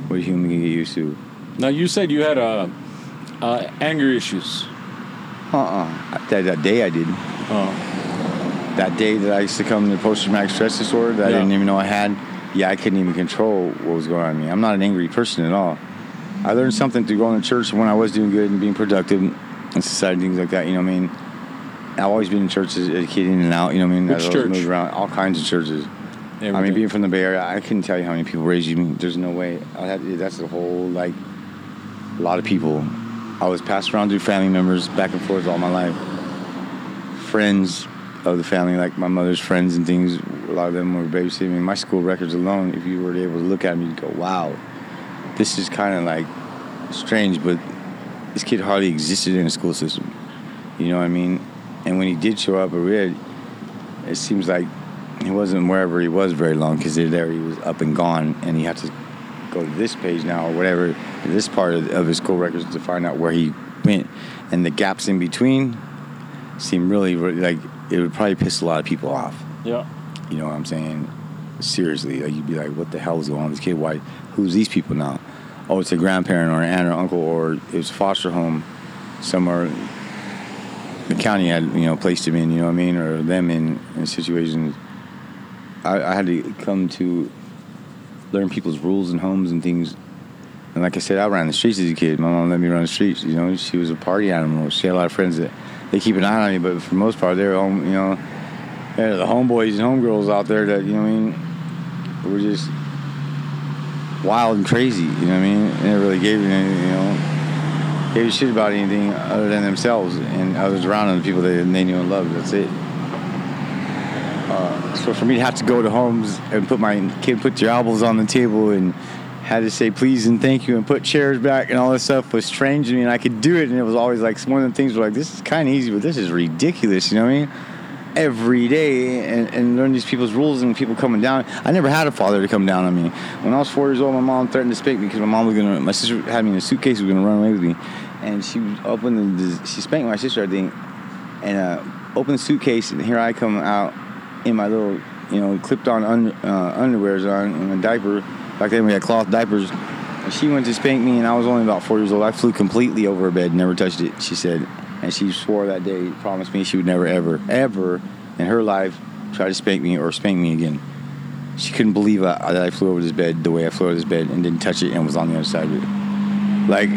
what a human can get used to. Now you said you had uh, uh, anger issues. Uh-uh. That, that day I did. Uh, That day that I succumbed to come to post-traumatic stress disorder that I didn't even know I had. Yeah, I couldn't even control what was going on in me. I'm not an angry person at all. I learned something through going to church when I was doing good and being productive in society, things like that. You know what I mean? I've always been in churches, a kid in and out. You know what I mean? Which I've always church? Moved around all kinds of churches. I mean, being from the Bay Area, I couldn't tell you how many people raised me. There's no way. I had, that's the whole like a lot of people. I was passed around through family members back and forth all my life. Friends of the family, like my mother's friends and things. A lot of them were babysitting me. My school records alone, if you were able to look at me, you'd go, "Wow, this is kind of like strange." But this kid hardly existed in a school system. You know what I mean? And when he did show up at Red, it seems like he wasn't wherever he was very long because there he was up and gone, and he had to go to this page now or whatever, this part of, of his school records to find out where he went, and the gaps in between seem really, really like it would probably piss a lot of people off. yeah. You know what I'm saying? Seriously, like you'd be like, "What the hell is going on with this kid? Why? Who's these people now? Oh, it's a grandparent or an aunt or uncle, or it was a foster home somewhere. The county had you know placed him in, you know what I mean, or them in in situations. I, I had to come to learn people's rules and homes and things. And like I said, I ran the streets as a kid. My mom let me run the streets. You know, she was a party animal. She had a lot of friends that they keep an eye on me, but for the most part, they're home. you know Yeah, the homeboys and homegirls out there that you know I mean were just wild and crazy. You know what I mean? They never really gave you you know gave a shit about anything other than themselves and others around them, the people they, they knew and loved. That's it. Uh, so for me to have to go to homes and put my kid put your elbows on the table and had to say please and thank you and put chairs back and all this stuff was strange to me and I could do it and it was always like one of the things were like this is kind of easy but this is ridiculous you know what I mean? Every day and, and learn these people's rules and people coming down. I never had a father to come down on me. When I was four years old my mom threatened to spank me because my mom was gonna my sister had me in a suitcase was gonna run away with me. And she opened the she spanked my sister I think and uh, opened the suitcase and here I come out in my little you know clipped on un, uh, underwears on and a diaper Back then we had cloth diapers. And she went to spank me, and I was only about four years old. I flew completely over her bed, never touched it. She said, and she swore that day, promised me she would never, ever, ever in her life try to spank me or spank me again. She couldn't believe I, that I flew over this bed the way I flew over this bed and didn't touch it and was on the other side of it. Like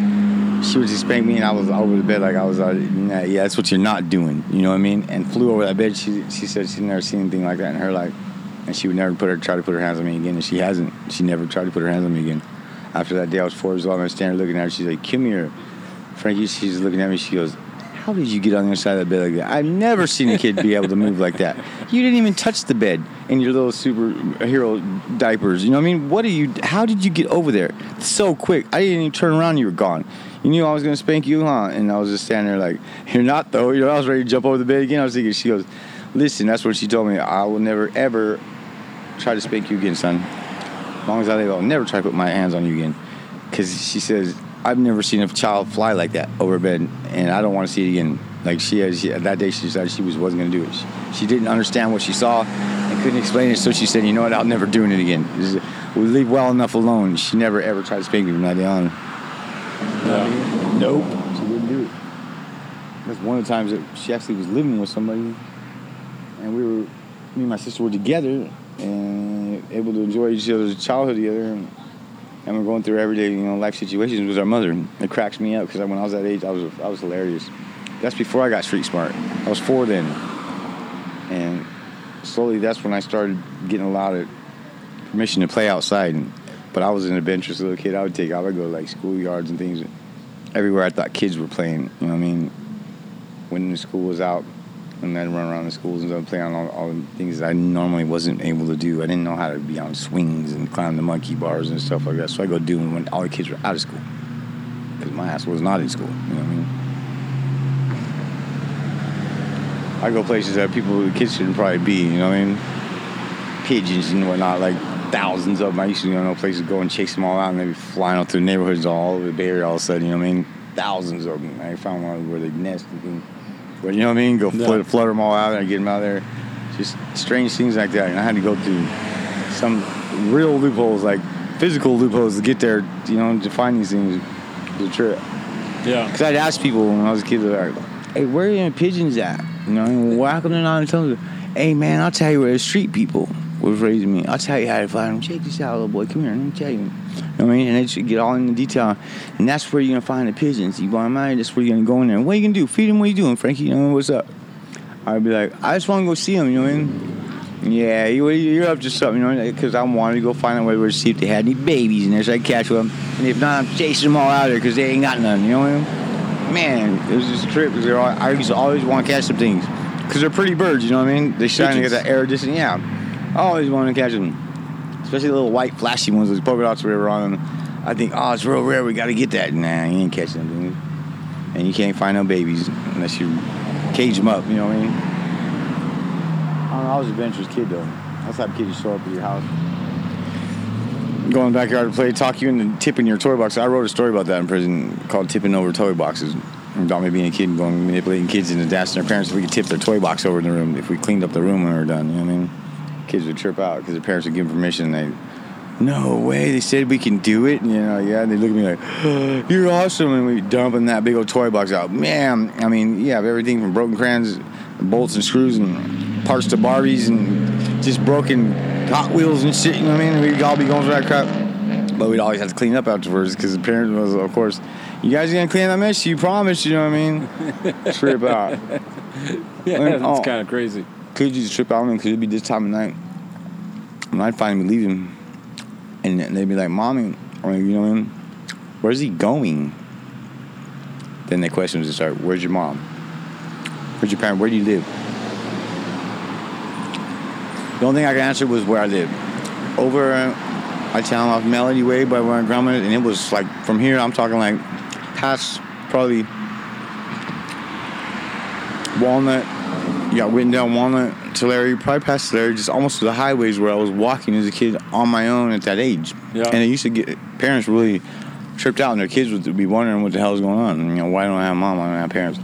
she would just spank me and I was over the bed like I was, uh, nah, yeah, that's what you're not doing. You know what I mean? And flew over that bed. She she said she'd never seen anything like that in her life and she would never put her try to put her hands on me again, and she hasn't. She never tried to put her hands on me again. After that day, I was four years old. I was standing looking at her. She's like, "Come here, Frankie." She's looking at me. She goes, "How did you get on the other side of that bed like that? I've never seen a kid be able to move like that. You didn't even touch the bed in your little superhero diapers. You know what I mean? What are you? How did you get over there so quick? I didn't even turn around. You were gone." You knew I was gonna spank you, huh? And I was just standing there like, "You're not though." You know, I was ready to jump over the bed again. I was thinking, she goes, "Listen, that's what she told me. I will never ever try to spank you again, son. As long as I live, I'll never try to put my hands on you again. Because she says, I've never seen a child fly like that over bed, and I don't want to see it again. Like she, had, she that day, she decided she was wasn't to do it. She, she, didn't understand what she saw and couldn't explain it, so she said, "You know what? I'll never do it again. We leave well enough alone." She never ever tried to spank me from that day on. No. Nope. She wouldn't do it. That's one of the times that she actually was living with somebody, and we were, me and my sister were together, and able to enjoy each other's childhood together. And, and we're going through everyday, you know, life situations with our mother. It cracks me up because when I was that age, I was I was hilarious. That's before I got street smart. I was four then, and slowly that's when I started getting a lot of permission to play outside. And, but I was an adventurous little kid. I would take, I would go to like schoolyards and things. Everywhere I thought kids were playing. You know what I mean? When the school was out, and then run around the schools and play on all, all the things that I normally wasn't able to do. I didn't know how to be on swings and climb the monkey bars and stuff like that. So I go do them when all the kids were out of school because my ass was not in school. You know what I mean? I go places that people, the kids shouldn't probably be. You know what I mean? Pigeons and whatnot, like thousands of them. I used to you know places go and chase them all out, and they'd be flying through neighborhoods all over the Bay Area all of a sudden. You know what I mean? Thousands of them. I found one where they nest and. But you know what I mean? Go flutter flood them all out and get them out there. Just strange things like that. And I had to go through some real loopholes, like physical loopholes, to get there. You know, to find these things. The trip. Yeah. Because I'd ask people when I was a kid, like, "Hey, where are your pigeons at? You know, why come they're not telling you? Hey, man, I'll tell you where the street people was raising me. I'll tell you how to find them. Check this out, little boy. Come here. Let me tell you. You know what I mean? And they should get all in the detail. And that's where you're going to find the pigeons. You want them That's where you're going to go in there. What are you going to do? Feed them? What are you doing, Frankie? You know, what's up? I'd be like, I just want to go see them, you know what I mean? Yeah, you, you're up to something, you know, because I wanted to go find out where to see if they had any babies in there so I catch them. And if not, I'm chasing them all out of there because they ain't got none, you know what I mean? Man, it was just a trip because I used to always want to catch some things because they're pretty birds, you know what I mean? They shine, they got that iridescence, yeah. I always want to catch them, especially the little white flashy ones with polka dots or whatever on them. I think, oh, it's real rare. We got to get that. Nah, you ain't catching them, and you can't find no babies unless you cage them up. You know what I mean? I, don't know, I was an adventurous kid though. That's the type of kid you show up at your house. Go in the backyard to play, talk you into tipping your toy box. I wrote a story about that in prison called "Tipping Over Toy Boxes." About me being a kid and going manipulating kids into asking their parents if we could tip their toy box over in the room if we cleaned up the room when we were done. You know what I mean? Kids would trip out because their parents would give them permission. And they, no way, they said we can do it. And, you know, yeah. And they look at me like, oh, you're awesome. And we dumping that big old toy box out. Man, I mean, you yeah, everything from broken crayons, bolts and screws, and parts to Barbies, and just broken Hot Wheels and shit. You know what I mean? We'd all be going through that crap. But we'd always have to clean up afterwards because the parents was, of course, you guys are gonna clean that mess? You promised, you know what I mean? Trip out. yeah, that's oh, kind of crazy. Used to trip out on me because it'd be this time of night. And I'd finally be leaving. And they'd be like, Mommy, or, you know what I mean? Where's he going? Then the questions would start, Where's your mom? Where's your parent? Where do you live? The only thing I could answer was where I live. Over, I them off Melody Way by where my grandma, and it was like from here. I'm talking like past probably Walnut. Yeah, went down Walnut to Larry, probably past Larry, just almost to the highways where I was walking as a kid on my own at that age. Yeah. And it used to get parents really tripped out, and their kids would be wondering what the hell is going on. You know, why don't I have mom? Why don't I have parents?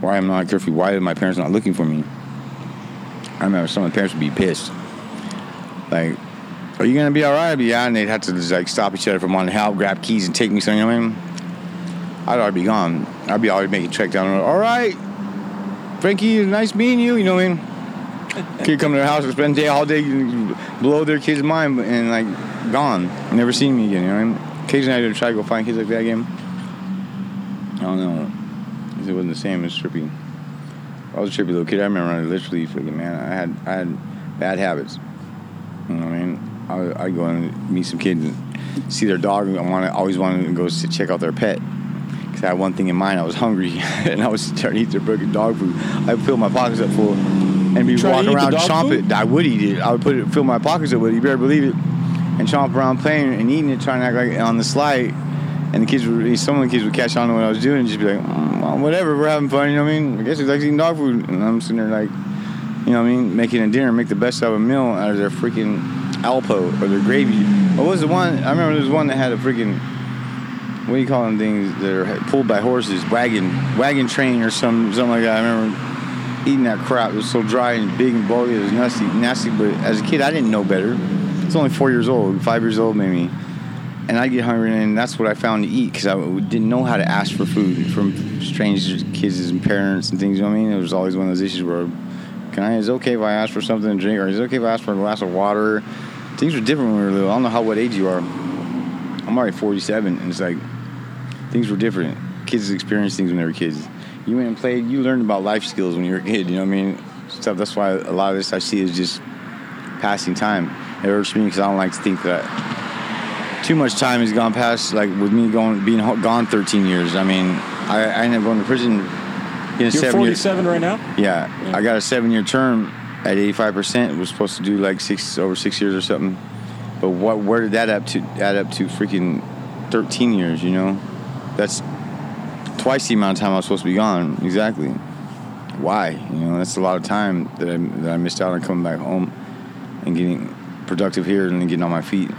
Why am I not curfew? Why are my parents not looking for me? I remember some of the parents would be pissed. Like, are you gonna be all right? I'd be yeah, and they'd have to just like stop each other from wanting to help, grab keys, and take me somewhere. You know I mean? I'd already be gone. I'd be already making trek down the road. All right, Frankie, nice meeting you. You know what I mean? Kid come to their house and spend the day all day, blow their kid's mind, and like gone, never seen me again. You know what I mean? Occasionally I'd try to go find kids like that again. I don't know. It wasn't the same as trippy. I was a trippy little kid. I remember I literally freaking man. I had I had bad habits. You know what I mean? I I'd go and meet some kids and see their dog. I want to always wanted to go s- check out their pet. I had one thing in mind. I was hungry and I was trying to eat their broken dog food. I would fill my pockets up full and be walking around chomp food? it. I would eat it. I would put it, fill my pockets up with it. You better believe it. And chomp around playing and eating it, trying to act like on the slide. And the kids would, some of the kids would catch on to what I was doing and just be like, "Mm, well, whatever, we're having fun, you know what I mean? I guess he likes eating dog food. And I'm sitting there like, you know what I mean, making a dinner, make the best out of a meal out of their freaking Alpo or their gravy. What was the one? I remember there was one that had a freaking, what do you call them things that are pulled by horses? Wagon, wagon train or some, something like that. I remember eating that crap. It was so dry and big and bulky. It was nasty, nasty. But as a kid, I didn't know better. It's only four years old, five years old maybe. And I get hungry, and that's what I found to eat because I didn't know how to ask for food from strangers, kids, and parents and things. You know what I mean? It was always one of those issues where, can I? Is it okay if I ask for something to drink, or is it okay if I ask for a glass of water? Things were different when we were little. I don't know how what age you are. I'm already 47, and it's like things were different. Kids experienced things when they were kids. You went and played. You learned about life skills when you were a kid. You know what I mean? Stuff. That's why a lot of this I see is just passing time. It hurts me because I don't like to think that too much time has gone past. Like with me going being gone 13 years. I mean, I, I ended up going to prison. In You're seven years. 47 right now. Yeah, Yeah. I got a seven-year term at 85%. Was supposed to do like six over six years or something. But what? Where did that up to? Add up to freaking 13 years? You know, that's twice the amount of time I was supposed to be gone. Exactly. Why? You know, that's a lot of time that I that I missed out on coming back home and getting productive here and getting on my feet.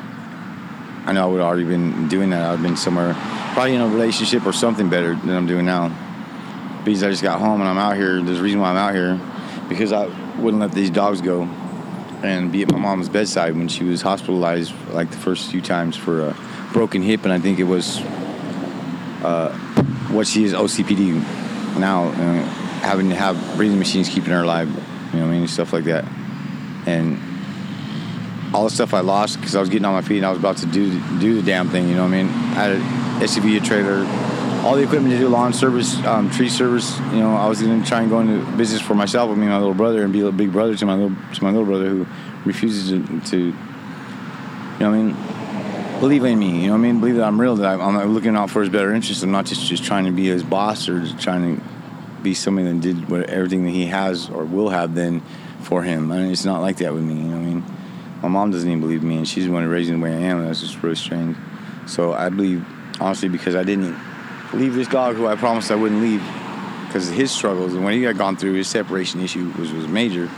I know I would have already been doing that. I've been somewhere, probably in a relationship or something better than I'm doing now because I just got home and I'm out here. There's a reason why I'm out here because I wouldn't let these dogs go and be at my mom's bedside when she was hospitalized like the first few times for a broken hip and I think it was uh, what she is OCPD now uh, having to have breathing machines keeping her alive you know what I mean stuff like that and all the stuff I lost because I was getting on my feet and I was about to do do the damn thing. You know what I mean? I had an SUV, a trailer, all the equipment to do lawn service, um, tree service. You know, I was going to try and go into business for myself with me and my little brother and be a big brother to my little to my little brother who refuses to, to you know what I mean. Believe in me, you know what I mean. Believe that I'm real. That I'm, looking out for his better interest. I'm not just just trying to be his boss or just trying to be somebody that did what everything that he has or will have then for him. I mean, it's not like that with me. You know what I mean? My mom doesn't even believe me, and she's the one who raised the way I am. And that's just really strange. So I believe, honestly, because I didn't leave this dog who I promised I wouldn't leave, because of his struggles and what he had gone through, his separation issue was major.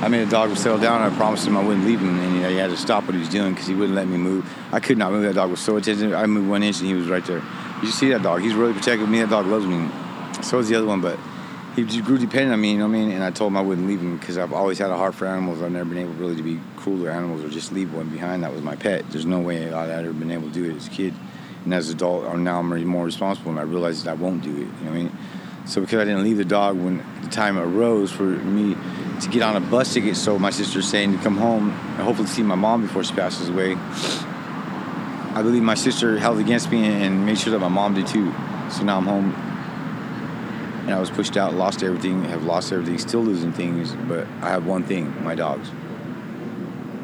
I made a dog would settle down. I promised him I wouldn't leave him, and he, had to stop what he was doing because he wouldn't let me move. I could not move. That dog was so attentive. I moved one inch, and he was right there. You see that dog. He's really protective me. That dog loves me. So is the other one, but he grew dependent on me. You know what I mean? And I told him I wouldn't leave him because I've always had a heart for animals. I've never been able really to be cruel to animals or just leave one behind. That was my pet. There's no way I'd ever been able to do it as a kid. And as an adult, or now I'm more responsible, and I realize that I won't do it. You know what I mean? So because I didn't leave the dog when the time arose for me to get on a bus ticket, so my sister's saying to come home and hopefully see my mom before she passes away. I believe my sister held against me and made sure that my mom did too. So now I'm home and I was pushed out, lost everything, have lost everything, still losing things. But I have one thing: my dogs.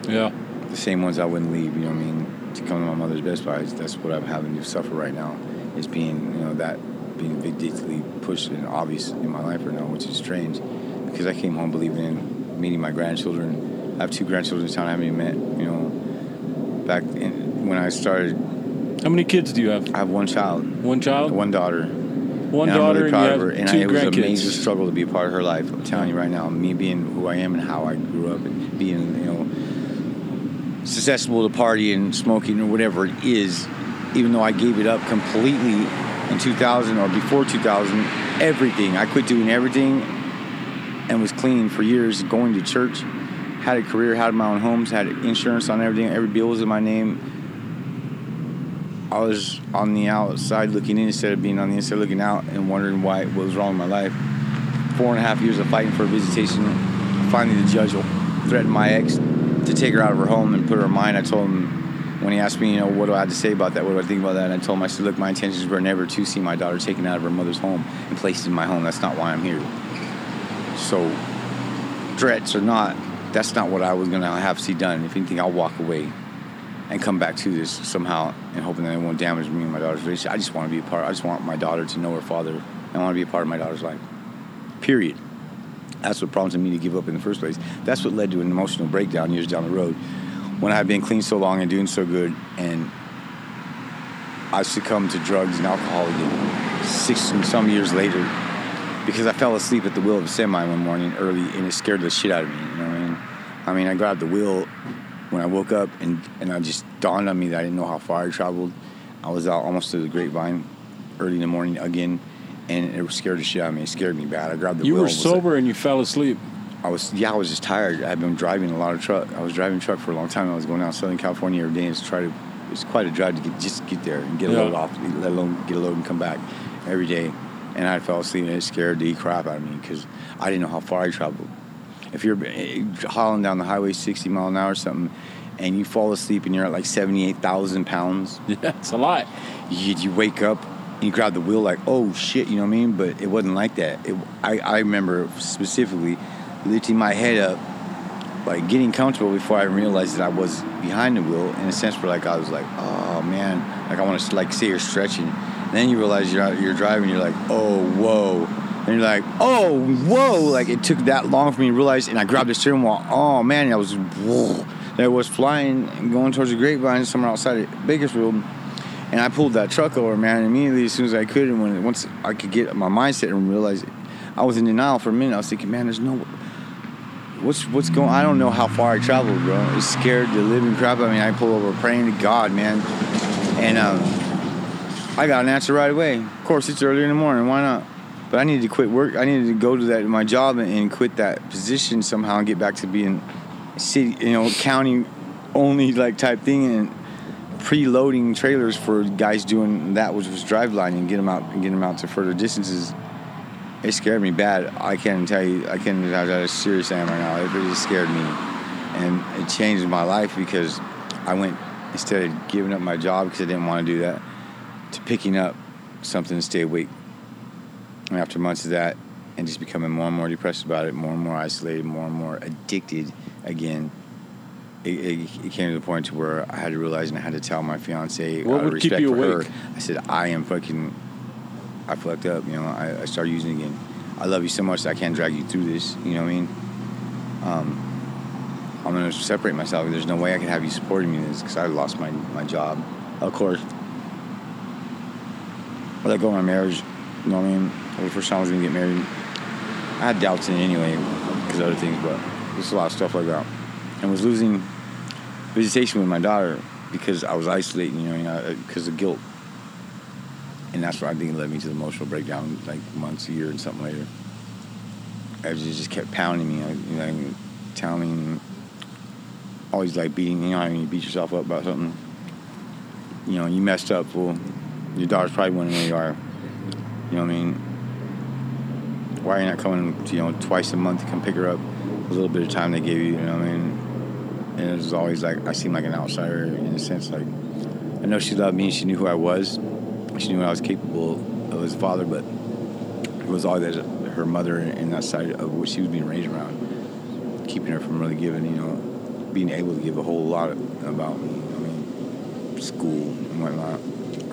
Yeah. The same ones I wouldn't leave. You know what I mean? To come to my mother's bedside. That's what I'm having to suffer right now. Is being you know that being vindictively pushed and obvious in my life right now, which is strange, because I came home believing in meeting my grandchildren. I have two grandchildren in town I haven't even met. You know, back in, when I started, How many kids do you have? I have one child, One child, one daughter. one and daughter, I'm really proud and of you her. have And I, it was a major struggle to be a part of her life. I'm telling you right now, me being who I am and how I grew up and being, you know, susceptible to party and smoking or whatever it is, even though I gave it up completely in 2000 or before 2000, everything. I quit doing everything and was clean for years, going to church, had a career, had my own homes, had insurance on everything, every bill was in my name. I was on the outside looking in instead of being on the inside looking out and wondering why what was wrong with my life. Four and a half years of fighting for a visitation. Finally, the judge threatened my ex to take her out of her home and put her in mine. I told him when he asked me, you know, what do I have to say about that? What do I think about that? And I told him, I said, look, my intentions were never to see my daughter taken out of her mother's home and placed in my home. That's not why I'm here. So, threats or not, that's not what I was gonna have to see done. If anything, I'll walk away and come back to this somehow and hoping that it won't damage me and my daughter's relationship. I just want to be a part. I just want my daughter to know her father. I want to be a part of my daughter's life. Period. That's what prompted me to give up in the first place. That's what led to an emotional breakdown years down the road. When I had been clean so long and doing so good, and I succumbed to drugs and alcohol again six and some years later because I fell asleep at the wheel of a semi one morning early and it scared the shit out of me. You know what I mean? I mean, I grabbed the wheel when I woke up and, and I just dawned on me that I didn't know how far I traveled. I was out almost to the grapevine early in the morning again and it scared the shit out of me. It scared me bad. I grabbed the You wheel. You were was like- sober and you fell asleep. I was yeah, I was just tired. I've been driving a lot of truck. I was driving truck for a long time. I was going out Southern California every day and try to. It's quite a drive to get just get there and get a Yeah. load off, let alone get a load and come back every day. And I fell asleep and it scared the crap out of me because I didn't know how far I traveled. If you're eh, hauling down the highway 60 mile an hour or something, and you fall asleep and you're at like 78,000 pounds, Yeah, it's a lot. you, you wake up and you grab the wheel like oh shit you know what i mean but it wasn't like that it, I, I remember specifically lifting my head up like getting comfortable before i realized that i was behind the wheel in a sense where like i was like oh man like i want to like you're stretching and then you realize you're out, you're driving you're like oh whoa and you're like oh whoa like it took that long for me to realize and i grabbed the steering wheel oh man i was whoa I was flying and going towards the grapevine somewhere outside of Bakersfield and I pulled that truck over, man, immediately as soon as I could. And when once I could get my mindset and realize it, I was in denial for a minute. I was thinking, man, there's no. What's what's going? I don't know how far I traveled, bro. I was scared the living crap. I mean, I pulled over praying to God, man, and um, I got an answer right away. Of course, it's early in the morning. Why not? But I needed to quit work. I needed to go to that my job and, and quit that position somehow and get back to being city, you know, county only like type thing and preloading trailers for guys doing that, which was driveline and get them out and get them out to further distances. It scared me bad. I can't tell you. I can't tell you how serious I am right now. It really scared me, and it changed my life because I went instead of giving up my job because I didn't want to do that to picking up something to stay awake. And after months of that, and just becoming more and more depressed about it, more and more isolated, more and more addicted again. It, it, it came to the point to where I had to realize and I had to tell my fiance What out of respect you for awake? her. I said, I am fucking, I fucked up. You know, I, I started using again. I love you so much that I can't drag you through this. You know what I mean? Um, I'm gonna separate myself. There's no way I can have you supporting me in this because I lost my my job. Of course, I let go of my marriage. You know what I mean? The first time I was gonna get married, I had doubts in it anyway because other things, but there's a lot of stuff like that. And was losing visitation with my daughter because I was isolating, you know, because of guilt. And that's what I think led me to the emotional breakdown, like months, a year, and something later. It just just kept pounding me, like, you know, telling me, always like beating, you know, how you beat yourself up about something. You know, you messed up, well, your daughter's probably wondering where you are. You know what I mean? Why are you not coming, you know, twice a month to come pick her up? A little bit of time they gave you, you know what I mean? And it was always like, I seemed like an outsider in a sense. Like, I know she loved me, and she knew who I was, she knew I was capable of as a father, but it was all that her mother and that side of what she was being raised around, keeping her from really giving, you know, being able to give a whole lot about me. I mean, school and whatnot.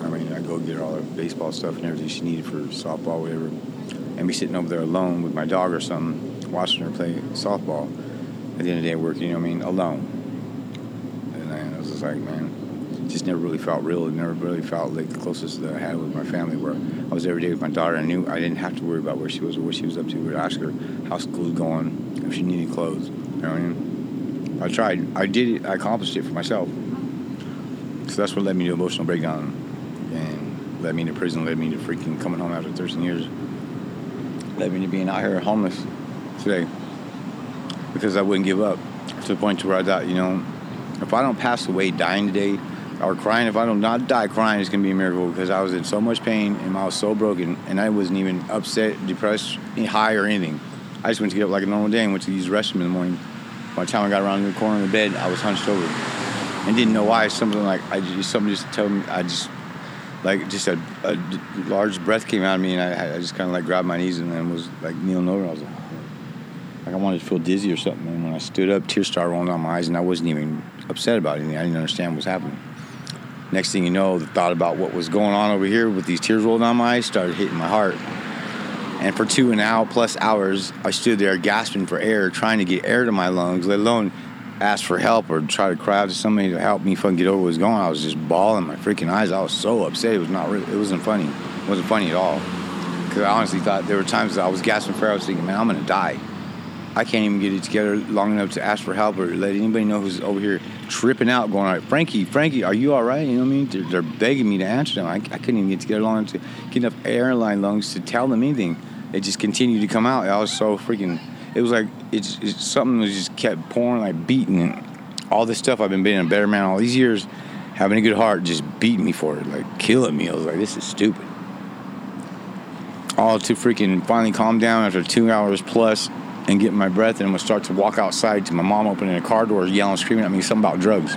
I mean, I go get her all her baseball stuff and everything she needed for softball, whatever, and be sitting over there alone with my dog or something, watching her play softball. At the end of the day, working, you know I mean, alone. And I was just like, man, just never really felt real. Never really felt like the closest that I had with my family, where I was every day with my daughter. I knew I didn't have to worry about where she was or what she was up to. I would ask her how school's going, if she needed clothes. You know what I mean? I tried. I did it. I accomplished it for myself. So that's what led me to emotional breakdown and led me to prison, led me to freaking coming home after 13 years, led me to being out here homeless today because I wouldn't give up to the point to where I thought, you know, if I don't pass away dying today or crying, if I don't not die crying, it's gonna be a miracle because I was in so much pain and I was so broken and I wasn't even upset, depressed, high or anything. I just went to get up like a normal day and went to use the restroom in the morning. By the time I got around the corner of the bed, I was hunched over and didn't know why. Something like I just somebody just told me I just like just a, a large breath came out of me and I, I just kind of like grabbed my knees and then was like kneeling over. I was like, like I wanted to feel dizzy or something. And when I stood up, tears started rolling down my eyes, and I wasn't even upset about anything. I didn't understand what was happening. Next thing you know, the thought about what was going on over here with these tears rolling down my eyes started hitting my heart. And for two and a half plus hours, I stood there gasping for air, trying to get air to my lungs, let alone ask for help or try to cry out to somebody to help me fucking get over what was going on. I was just bawling my freaking eyes. I was so upset. It was not really, it wasn't funny. It wasn't funny at all. Because I honestly thought there were times that I was gasping for air. I was thinking, man, I'm going to die. I can't even get it together long enough to ask for help or let anybody know who's over here tripping out, going, all right, Frankie, Frankie, are you all right? You know what I mean? They're, they're begging me to answer them. I, I, couldn't even get together long to get enough airline lungs to tell them anything. It just continued to come out. I was so freaking. It was like it's, it's something that just kept pouring, like beating. All this stuff I've been being a better man all these years, having a good heart, just beating me for it, like killing me. I was like, this is stupid. All to freaking finally calm down after two hours plus and get my breath and gonna start to walk outside to my mom opening a car door, yelling, screaming at me something about drugs.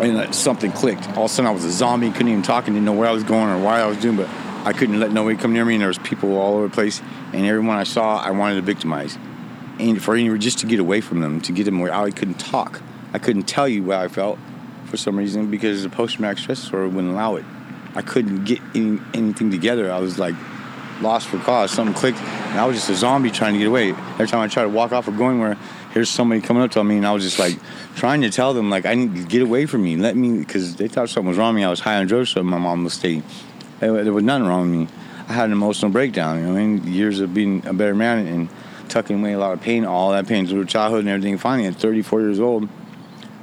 And something clicked. All of a sudden I was a zombie, couldn't even talk and didn't know where I was going or why I was doing, but I couldn't let nobody come near me and there was people all over the place and everyone I saw I wanted to victimize. And for any just to get away from them, to get them where I couldn't talk. I couldn't tell you what I felt for some reason because the post traumatic stress disorder wouldn't allow it. I couldn't get any, anything together. I was like lost for cause. Something clicked, and I was just a zombie trying to get away. Every time I tried to walk off or going where, here's somebody coming up to me, and I was just like trying to tell them like I need to get away from me. Let me, because they thought something was wrong with me. I was high on drugs, so my mom was stating there was nothing wrong with me. I had an emotional breakdown. You know, I mean, years of being a better man and tucking away a lot of pain, all that pain through childhood and everything. Finally, at 34 years old,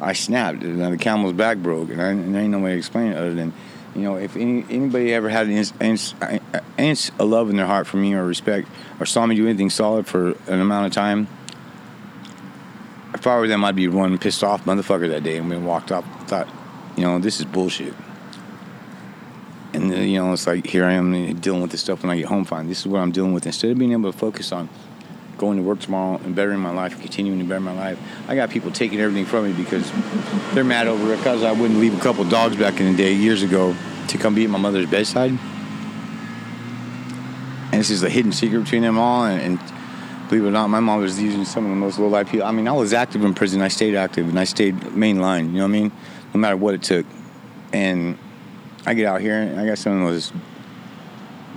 I snapped, and the camel's back broke, and I, and I ain't no way to explain it other than you know, if any, anybody ever had an inch, inch of love in their heart for me or respect or saw me do anything solid for an amount of time, if I were them, I'd be one pissed off motherfucker that day and we walked off. Thought, you know, this is bullshit. And you know, it's like here I am dealing with this stuff when I get home. Fine, this is what I'm dealing with. Instead of being able to focus on going to work tomorrow and bettering my life, continuing to better my life. I got people taking everything from me because they're mad over it because I wouldn't leave a couple dogs back in the day years ago to come be at my mother's bedside. And this is a hidden secret between them all. And, and believe it or not, my mom was using some of the most low life people. I mean, I was active in prison. I stayed active and I stayed main line. You know what I mean? No matter what it took. And I get out here and I got some of those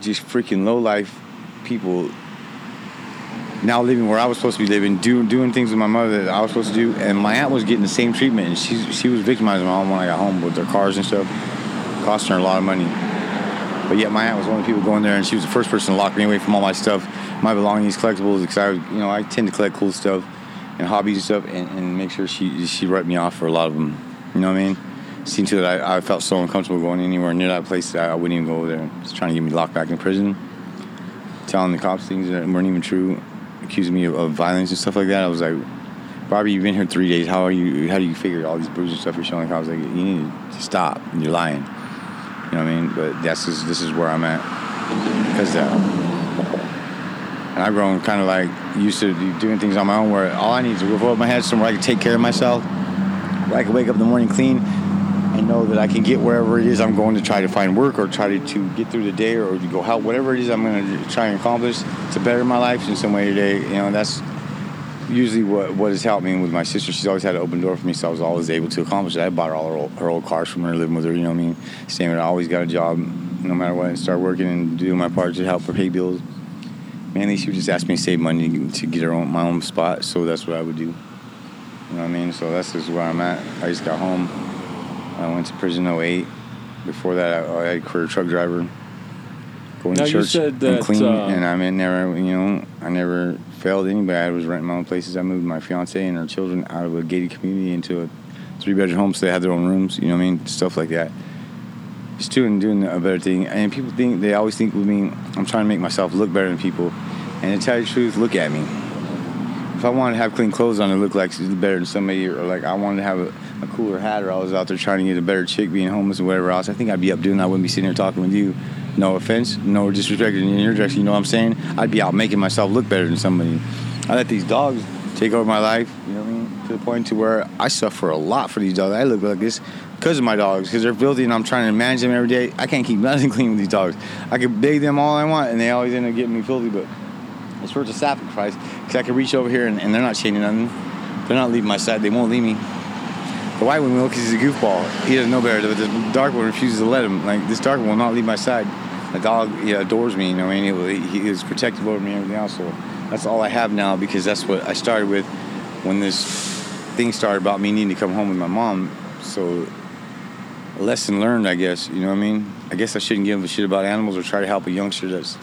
just freaking low life people now living where I was supposed to be living, do, doing things with my mother that I was supposed to do, and my aunt was getting the same treatment, and she she was victimizing my mom when I got home with their cars and stuff, costing her a lot of money. But yet my aunt was one of the people going there, and she was the first person to lock me away from all my stuff, my belongings, collectibles, because I, you know, I tend to collect cool stuff and hobbies and stuff, and, and make sure she she wrote me off for a lot of them. You know what I mean? Seeing to that I, I felt so uncomfortable going anywhere near that place that I, I wouldn't even go over there. Just trying to get me locked back in prison, telling the cops things that weren't even true accusing me of, violence and stuff like that. I was like, Bobby, you've been here three days. How are you? How do you figure all these bruises and stuff you're showing? I was like, you need to stop. You're lying. You know what I mean? But that's just, this is where I'm at because uh, and I've grown kind of like used to doing things on my own where all I need is a roof over my head somewhere I can take care of myself. Where I can wake up in the morning clean know that I can get wherever it is I'm going to try to find work or try to, to get through the day or to go help whatever it is I'm going to try and accomplish to better my life in some way today. You know, that's usually what what has helped me with my sister. She's always had an open door for me, so I was always able to accomplish it. I bought all her old, her old cars from her, living with her. You know what I mean? Same I always got a job, no matter what, and start working and doing my part to help her pay bills. Mainly, she would just ask me to save money to get her own my own spot, so that's what I would do. You know what I mean? So that's just where I'm at. I just got home. I went to prison 08. Before that, I, I had a career truck driver. Going Now, to you church said and that, clean, uh, and I mean, never, you know, I never failed anybody. I was renting my own places. I moved my fiance and her children out of a gated community into a three bedroom home, so they had their own rooms. You know what I mean? Stuff like that. Just doing doing a better thing. And people think they always think with me, I'm trying to make myself look better than people. And to tell you the truth, look at me. If I wanted to have clean clothes on and look like better than somebody, or like I wanted to have a, a cooler hat, or I was out there trying to get a better chick, being homeless or whatever else, I think I'd be up doing. that. I wouldn't be sitting here talking with you. No offense, no disrespect in your direction. You know what I'm saying? I'd be out making myself look better than somebody. I let these dogs take over my life. You know what I mean? To the point to where I suffer a lot for these dogs. I look like this because of my dogs, because they're filthy, and I'm trying to manage them every day. I can't keep nothing clean with these dogs. I can bathe them all I want, and they always end up getting me filthy, but. It's worth a sacrifice because I can reach over here and, and they're not changing nothing. They're not leaving my side. They won't leave me. The white one will because he's a goofball. He doesn't know better. The, the dark one refuses to let him. Like this dark one will not leave my side. The dog he adores me. You know, I mean, he, he is protective over me and everything else. So that's all I have now because that's what I started with when this thing started about me needing to come home with my mom. So lesson learned, I guess. You know what I mean? I guess I shouldn't give a shit about animals or try to help a youngster that's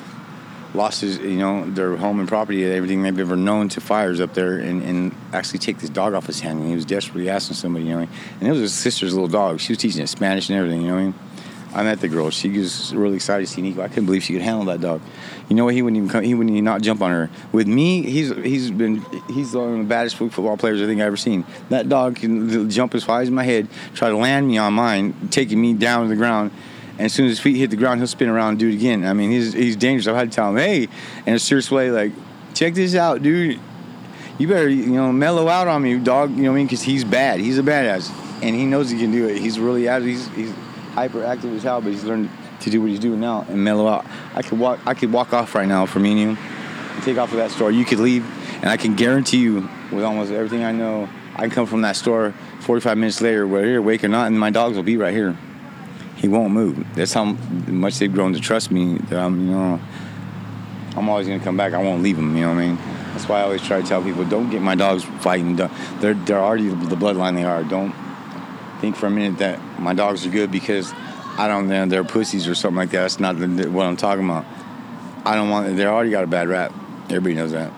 lost his, you know, their home and property and everything they've ever known to fires up there and, and actually take this dog off his hand. And he was desperately asking somebody, you know, and it was his sister's little dog. She was teaching it Spanish and everything, you know I mean? I met the girl. She was really excited to see Nico. I couldn't believe she could handle that dog. You know what? He wouldn't even come. He wouldn't even not jump on her. With me, he's he's been he's one of the baddest football players I think I've ever seen. That dog can jump as high as my head, try to land me on mine, taking me down to the ground. And as soon as his feet hit the ground, he'll spin around and do it again. I mean, he's he's dangerous. I've had to tell him, hey, in a serious way, like, check this out, dude. You better, you know, mellow out on me, dog. You know what I mean? Because he's bad. He's a badass, and he knows he can do it. He's really active. He's he's hyperactive as hell, but he's learned to do what he's doing now and mellow out. I could walk. I could walk off right now for me and you, and take off of that store. You could leave, and I can guarantee you, with almost everything I know, I can come from that store 45 minutes later, whether you're awake or not, and my dogs will be right here. He won't move. That's how much they've grown to trust me. That I'm, you know, I'm always gonna come back. I won't leave them. You know what I mean? That's why I always try to tell people, don't get my dogs fighting. They're they're already the bloodline they are. Don't think for a minute that my dogs are good because I don't know they're pussies or something like that. That's not what I'm talking about. I don't want. They already got a bad rap. Everybody knows that.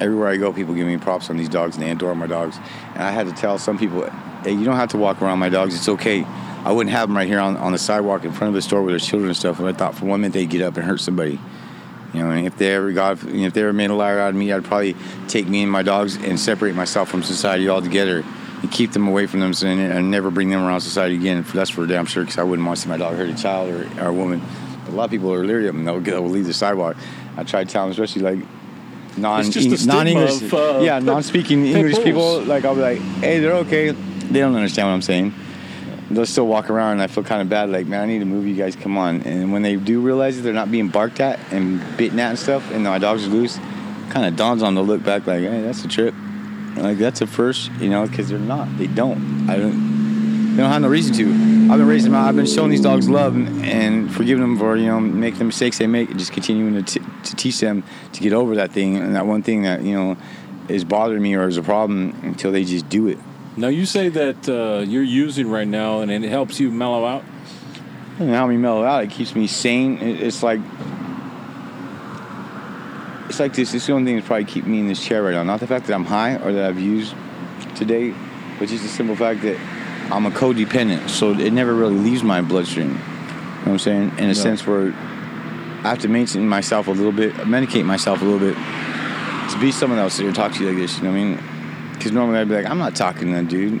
Everywhere I go, people give me props on these dogs and they adore my dogs. And I had to tell some people, hey, you don't have to walk around my dogs. It's okay. I wouldn't have them right here on, on the sidewalk in front of the store with their children and stuff. And I thought for one minute they'd get up and hurt somebody. You know, and if they ever got, if they ever made a liar out of me, I'd probably take me and my dogs and separate myself from society altogether and keep them away from them and, and never bring them around society again. That's for damn sure, because I wouldn't want to see my dog hurt a child or, or a woman. But a lot of people are leery of them. They'll, they'll leave the sidewalk. I try to tell them, especially like non It's just a non-English, of, uh, yeah, non-speaking English people. Like I'll be like, hey, they're okay. They don't understand what I'm saying. They'll still walk around, and I feel kind of bad. Like, man, I need to move. You guys, come on. And when they do realize that they're not being barked at and bitten at and stuff, and my dogs are loose, kind of dawns on them to look back like, hey, that's a trip. Like that's a first, you know, because they're not. They don't. I don't. They don't have no reason to. I've been raising them. I've been showing these dogs love and, forgiving them for you know making the mistakes they make, and just continuing to, t- to teach them to get over that thing and that one thing that you know is bothering me or is a problem until they just do it. Now you say that uh, you're using right now, and it helps you mellow out. And how me mellow out, it keeps me sane. It's like it's like this. This is the only thing that's probably keeping me in this chair right now. Not the fact that I'm high or that I've used today, but just the simple fact that I'm a codependent, so it never really leaves my bloodstream. You know what I'm saying? In a Yeah. sense where I have to maintain myself a little bit, medicate myself a little bit to be someone else here and talk to you like this. You know what I mean? Because normally I'd be like, I'm not talking to that dude.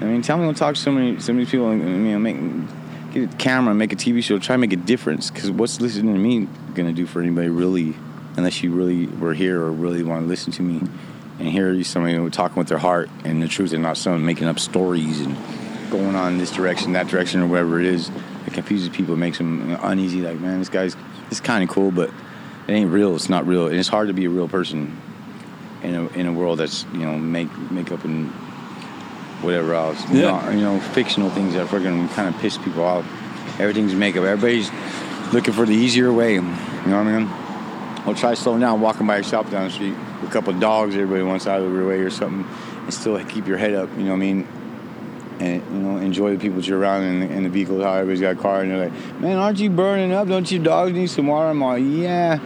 I mean, tell me to talk to so many, so many people, and you know, make get a camera, make a TV show, try to make a difference. Because what's listening to me gonna do for anybody really, unless you really were here or really want to listen to me and hear somebody talking with their heart and the truth, and not someone making up stories and going on this direction, that direction, or whatever it is. It confuses people, it makes them uneasy. Like, man, this guy's it's kind of cool, but it ain't real. It's not real, and it's hard to be a real person in a in a world that's you know make makeup and whatever else. You Yeah. know, you know, fictional things that are freaking kind of piss people off. Everything's makeup. Everybody's looking for the easier way. You know what I mean? Or try slowing down, walking by yourself down the street with a couple of dogs. Everybody wants out of the way or something, and still keep your head up. You know what I mean? And you know, enjoy the people that you're around in the, in the vehicle. How everybody's got a car, and they're like, "Man, aren't you burning up? Don't your dogs need some water?" I'm like, "Yeah,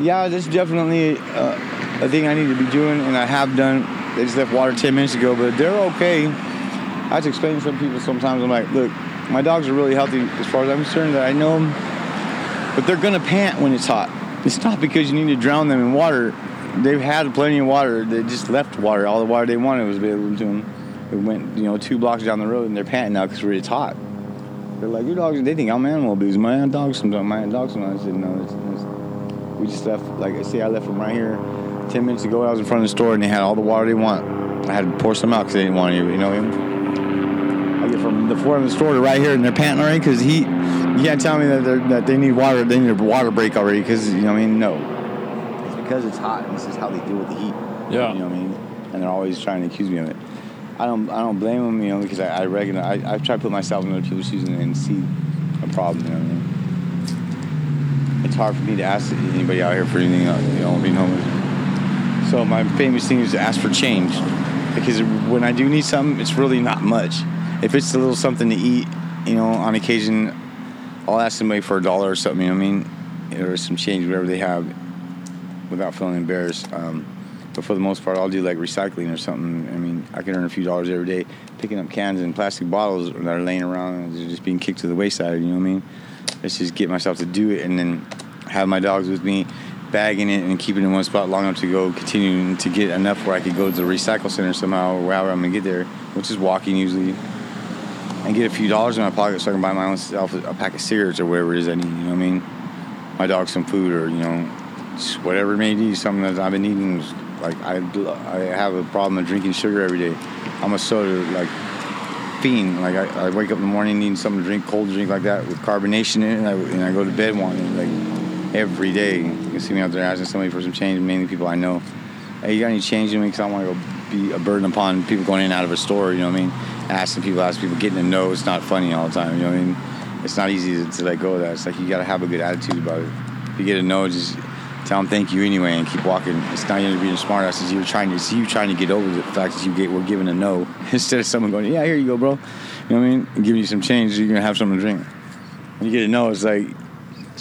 yeah, that's definitely uh, a thing I need to be doing, and I have done. They just left water 10 minutes ago, but they're okay. I have to explain to some people sometimes. I'm like, look, my dogs are really healthy as far as I'm concerned. That I know them, but they're gonna pant when it's hot. It's not because you need to drown them in water. They've had plenty of water. They just left water. All the water they wanted was available to them. It went, you know, two blocks down the road, and they're panting now because it's hot. They're like, your dogs. They think I'm animal abuse. My dogs sometimes. My dogs sometimes. I said no. It's, it's, we just left. Like I say, I left them right here ten minutes ago. I was in front of the store, and they had all the water they want. I had to pour some out because they didn't want any. You know. I get from the front of the store to right here, and they're panting already because he, You can't tell me that that they need water. They need a water break already because you know. what I mean, no. It's because it's hot, and this is how they deal with the heat. Yeah. You know what I mean? And they're always trying to accuse me of it. I don't. I don't blame them. You know, because I, I recognize. I, I try to put myself in other people's shoes and, and see a problem. You know what I mean? It's hard for me to ask anybody out here for anything. uh, You know, being homeless. So my famous thing is to ask for change, because when I do need something, it's really not much. If it's a little something to eat, you know, on occasion, I'll ask somebody for a dollar or something. You know I mean? Or some change, whatever they have, without feeling embarrassed. Um, but for the most part, I'll do like recycling or something. I mean, I can earn a few dollars every day picking up cans and plastic bottles that are laying around and just being kicked to the wayside. You know what I mean? Let's just get myself to do it and then have my dogs with me, bagging it and keeping it in one spot long enough to go, continuing to get enough where I could go to the recycle center somehow or wherever I'm gonna get there, which is walking usually, and get a few dollars in my pocket so I can buy my own a pack of cigarettes or whatever it is I need. You know what I mean? My dog some food or you know, just whatever it may be, something that I've been eating. Like I, I have a problem of drinking sugar every day. I'm a soda like fiend. Like I, I wake up in the morning needing something to drink, cold drink like that with carbonation in it, and I, and I go to bed wanting like every day. You can see me out there asking somebody for some change, mainly people I know. Hey, you got any change in me? Because I want to be a burden upon people going in and out of a store. You know what I mean? Asking people, asking people, getting to know. It's not funny all the time. You know what I mean? It's not easy to, to let go of that. It's like you got to have a good attitude about it. If you get a no, just tell them thank you anyway and keep walking. It's not you being a smart ass. It's you trying to it's you trying to get over the fact that you get were given a no instead of someone going, yeah, here you go, bro. You know what I mean? And giving you some change, you're gonna have something to drink. When you get a no, it's like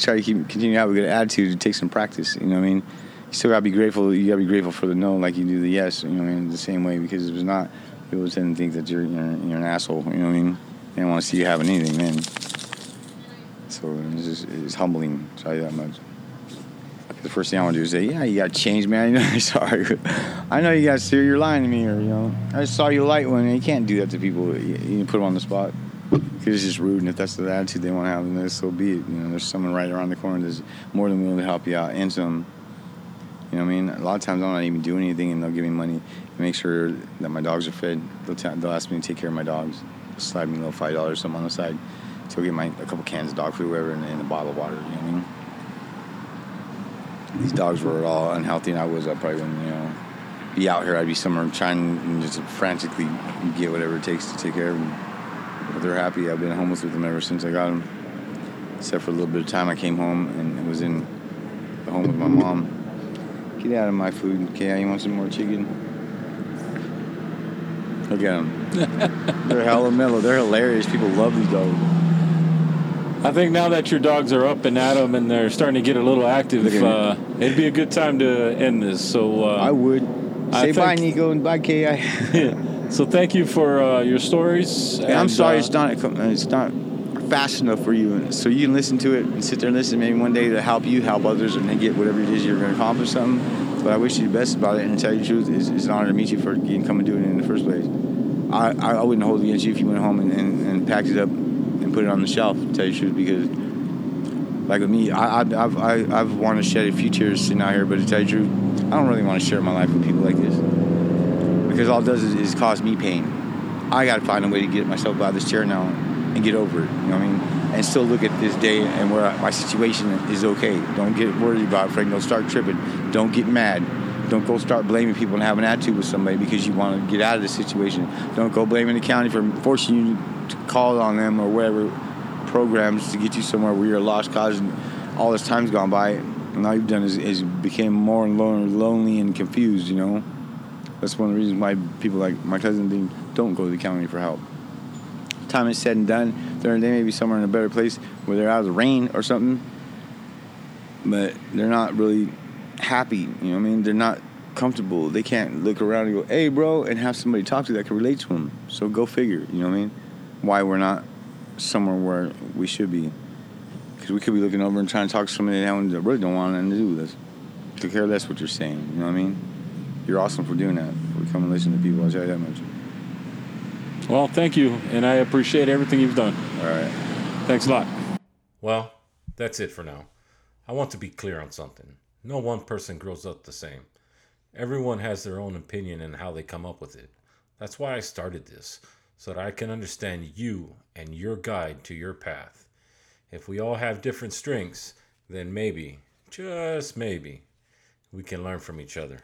try to keep continue to have a good attitude. It takes some practice. You know what I mean? You still gotta be grateful. You gotta be grateful for the no, like you do the yes. You know what I mean? The same way because if it's not, people tend to think that you're you're, you're an asshole. You know what I mean? They don't want to see you having anything, man. So it's just it's humbling. You that much. The first thing I want to do is say, "Yeah, you got change, man. You know, I'm sorry. I know you got steer. You're lying to me, or you know, I just saw you light one. You can't do that to people. You, you put them on the spot. Because it's just rude, and if that's the attitude they want to have, then so be it. You know, there's someone right around the corner that's more than willing to help you out, and some. You know what I mean? A lot of times I'm not even doing anything, and they'll give me money to make sure that my dogs are fed. They'll, t- they'll ask me to take care of my dogs. Slide me a little five dollars something on the side to get my a couple cans of dog food, whatever, and, and a bottle of water. You know what I mean? These dogs were all unhealthy, and I was. I probably wouldn't, you know, be out here. I'd be somewhere trying and just frantically get whatever it takes to take care of them. But they're happy. I've been homeless with them ever since I got them. Except for a little bit of time, I came home and was in the home with my mom. Get out of my food, okay? You want some more chicken? Look at them. They're hella mellow. They're hilarious. People love these dogs. I think now that your dogs are up and at them and they're starting to get a little active, Look at me. uh, it'd be a good time to end this. So, uh, I would. I Say bye, think- Nico, and bye, Ki. so thank you for uh, your stories. Yeah, I'm sorry uh, it's not it's not fast enough for you, so you can listen to it and sit there and listen. Maybe one day to help you help others and then get whatever it is you're going to accomplish something. But I wish you the best about it. And to tell you the truth, it's, it's an honor to meet you for getting come and doing it in the first place. I, I, I wouldn't hold it against you if you went home and, and, and packed it up and put it on the shelf. To tell you the truth, because like with me, I, I, I've I, I've wanted to shed a few tears sitting out here, but to tell you the truth, I don't really want to share my life with people like this because all it does is, is cause me pain. I got to find a way to get myself out of this chair now and get over it. You know what I mean? And still look at this day and where my situation is okay. Don't get worried about it, Frank. Don't start tripping. Don't get mad. Don't go start blaming people and have an attitude with somebody because you want to get out of the situation. Don't go blaming the county for forcing you to call on them or whatever programs to get you somewhere where you're a lost cause and all this time's gone by and all you've done is, is became more and more lonely and confused, you know? That's one of the reasons why people like my cousin Dean don't go to the county for help. Time is said and done, they may be somewhere in a better place where they're out of the rain or something, but they're not really happy. You know what I mean? They're not comfortable. They can't look around and go, "Hey, bro," and have somebody talk to that can relate to them. So go figure. You know what I mean? Why we're not somewhere where we should be? Because we could be looking over and trying to talk to somebody that really don't want anything to do with us. To care less what you're saying. You know what I mean? You're awesome for doing that. For coming and listening to people. I'll tell you that much. Well, thank you, and I appreciate everything you've done. All right. Thanks a lot. Well, that's it for now. I want to be clear on something. No one person grows up the same. Everyone has their own opinion and how they come up with it. That's why I started this, so that I can understand you and your guide to your path. If we all have different strengths, then maybe, just maybe, we can learn from each other.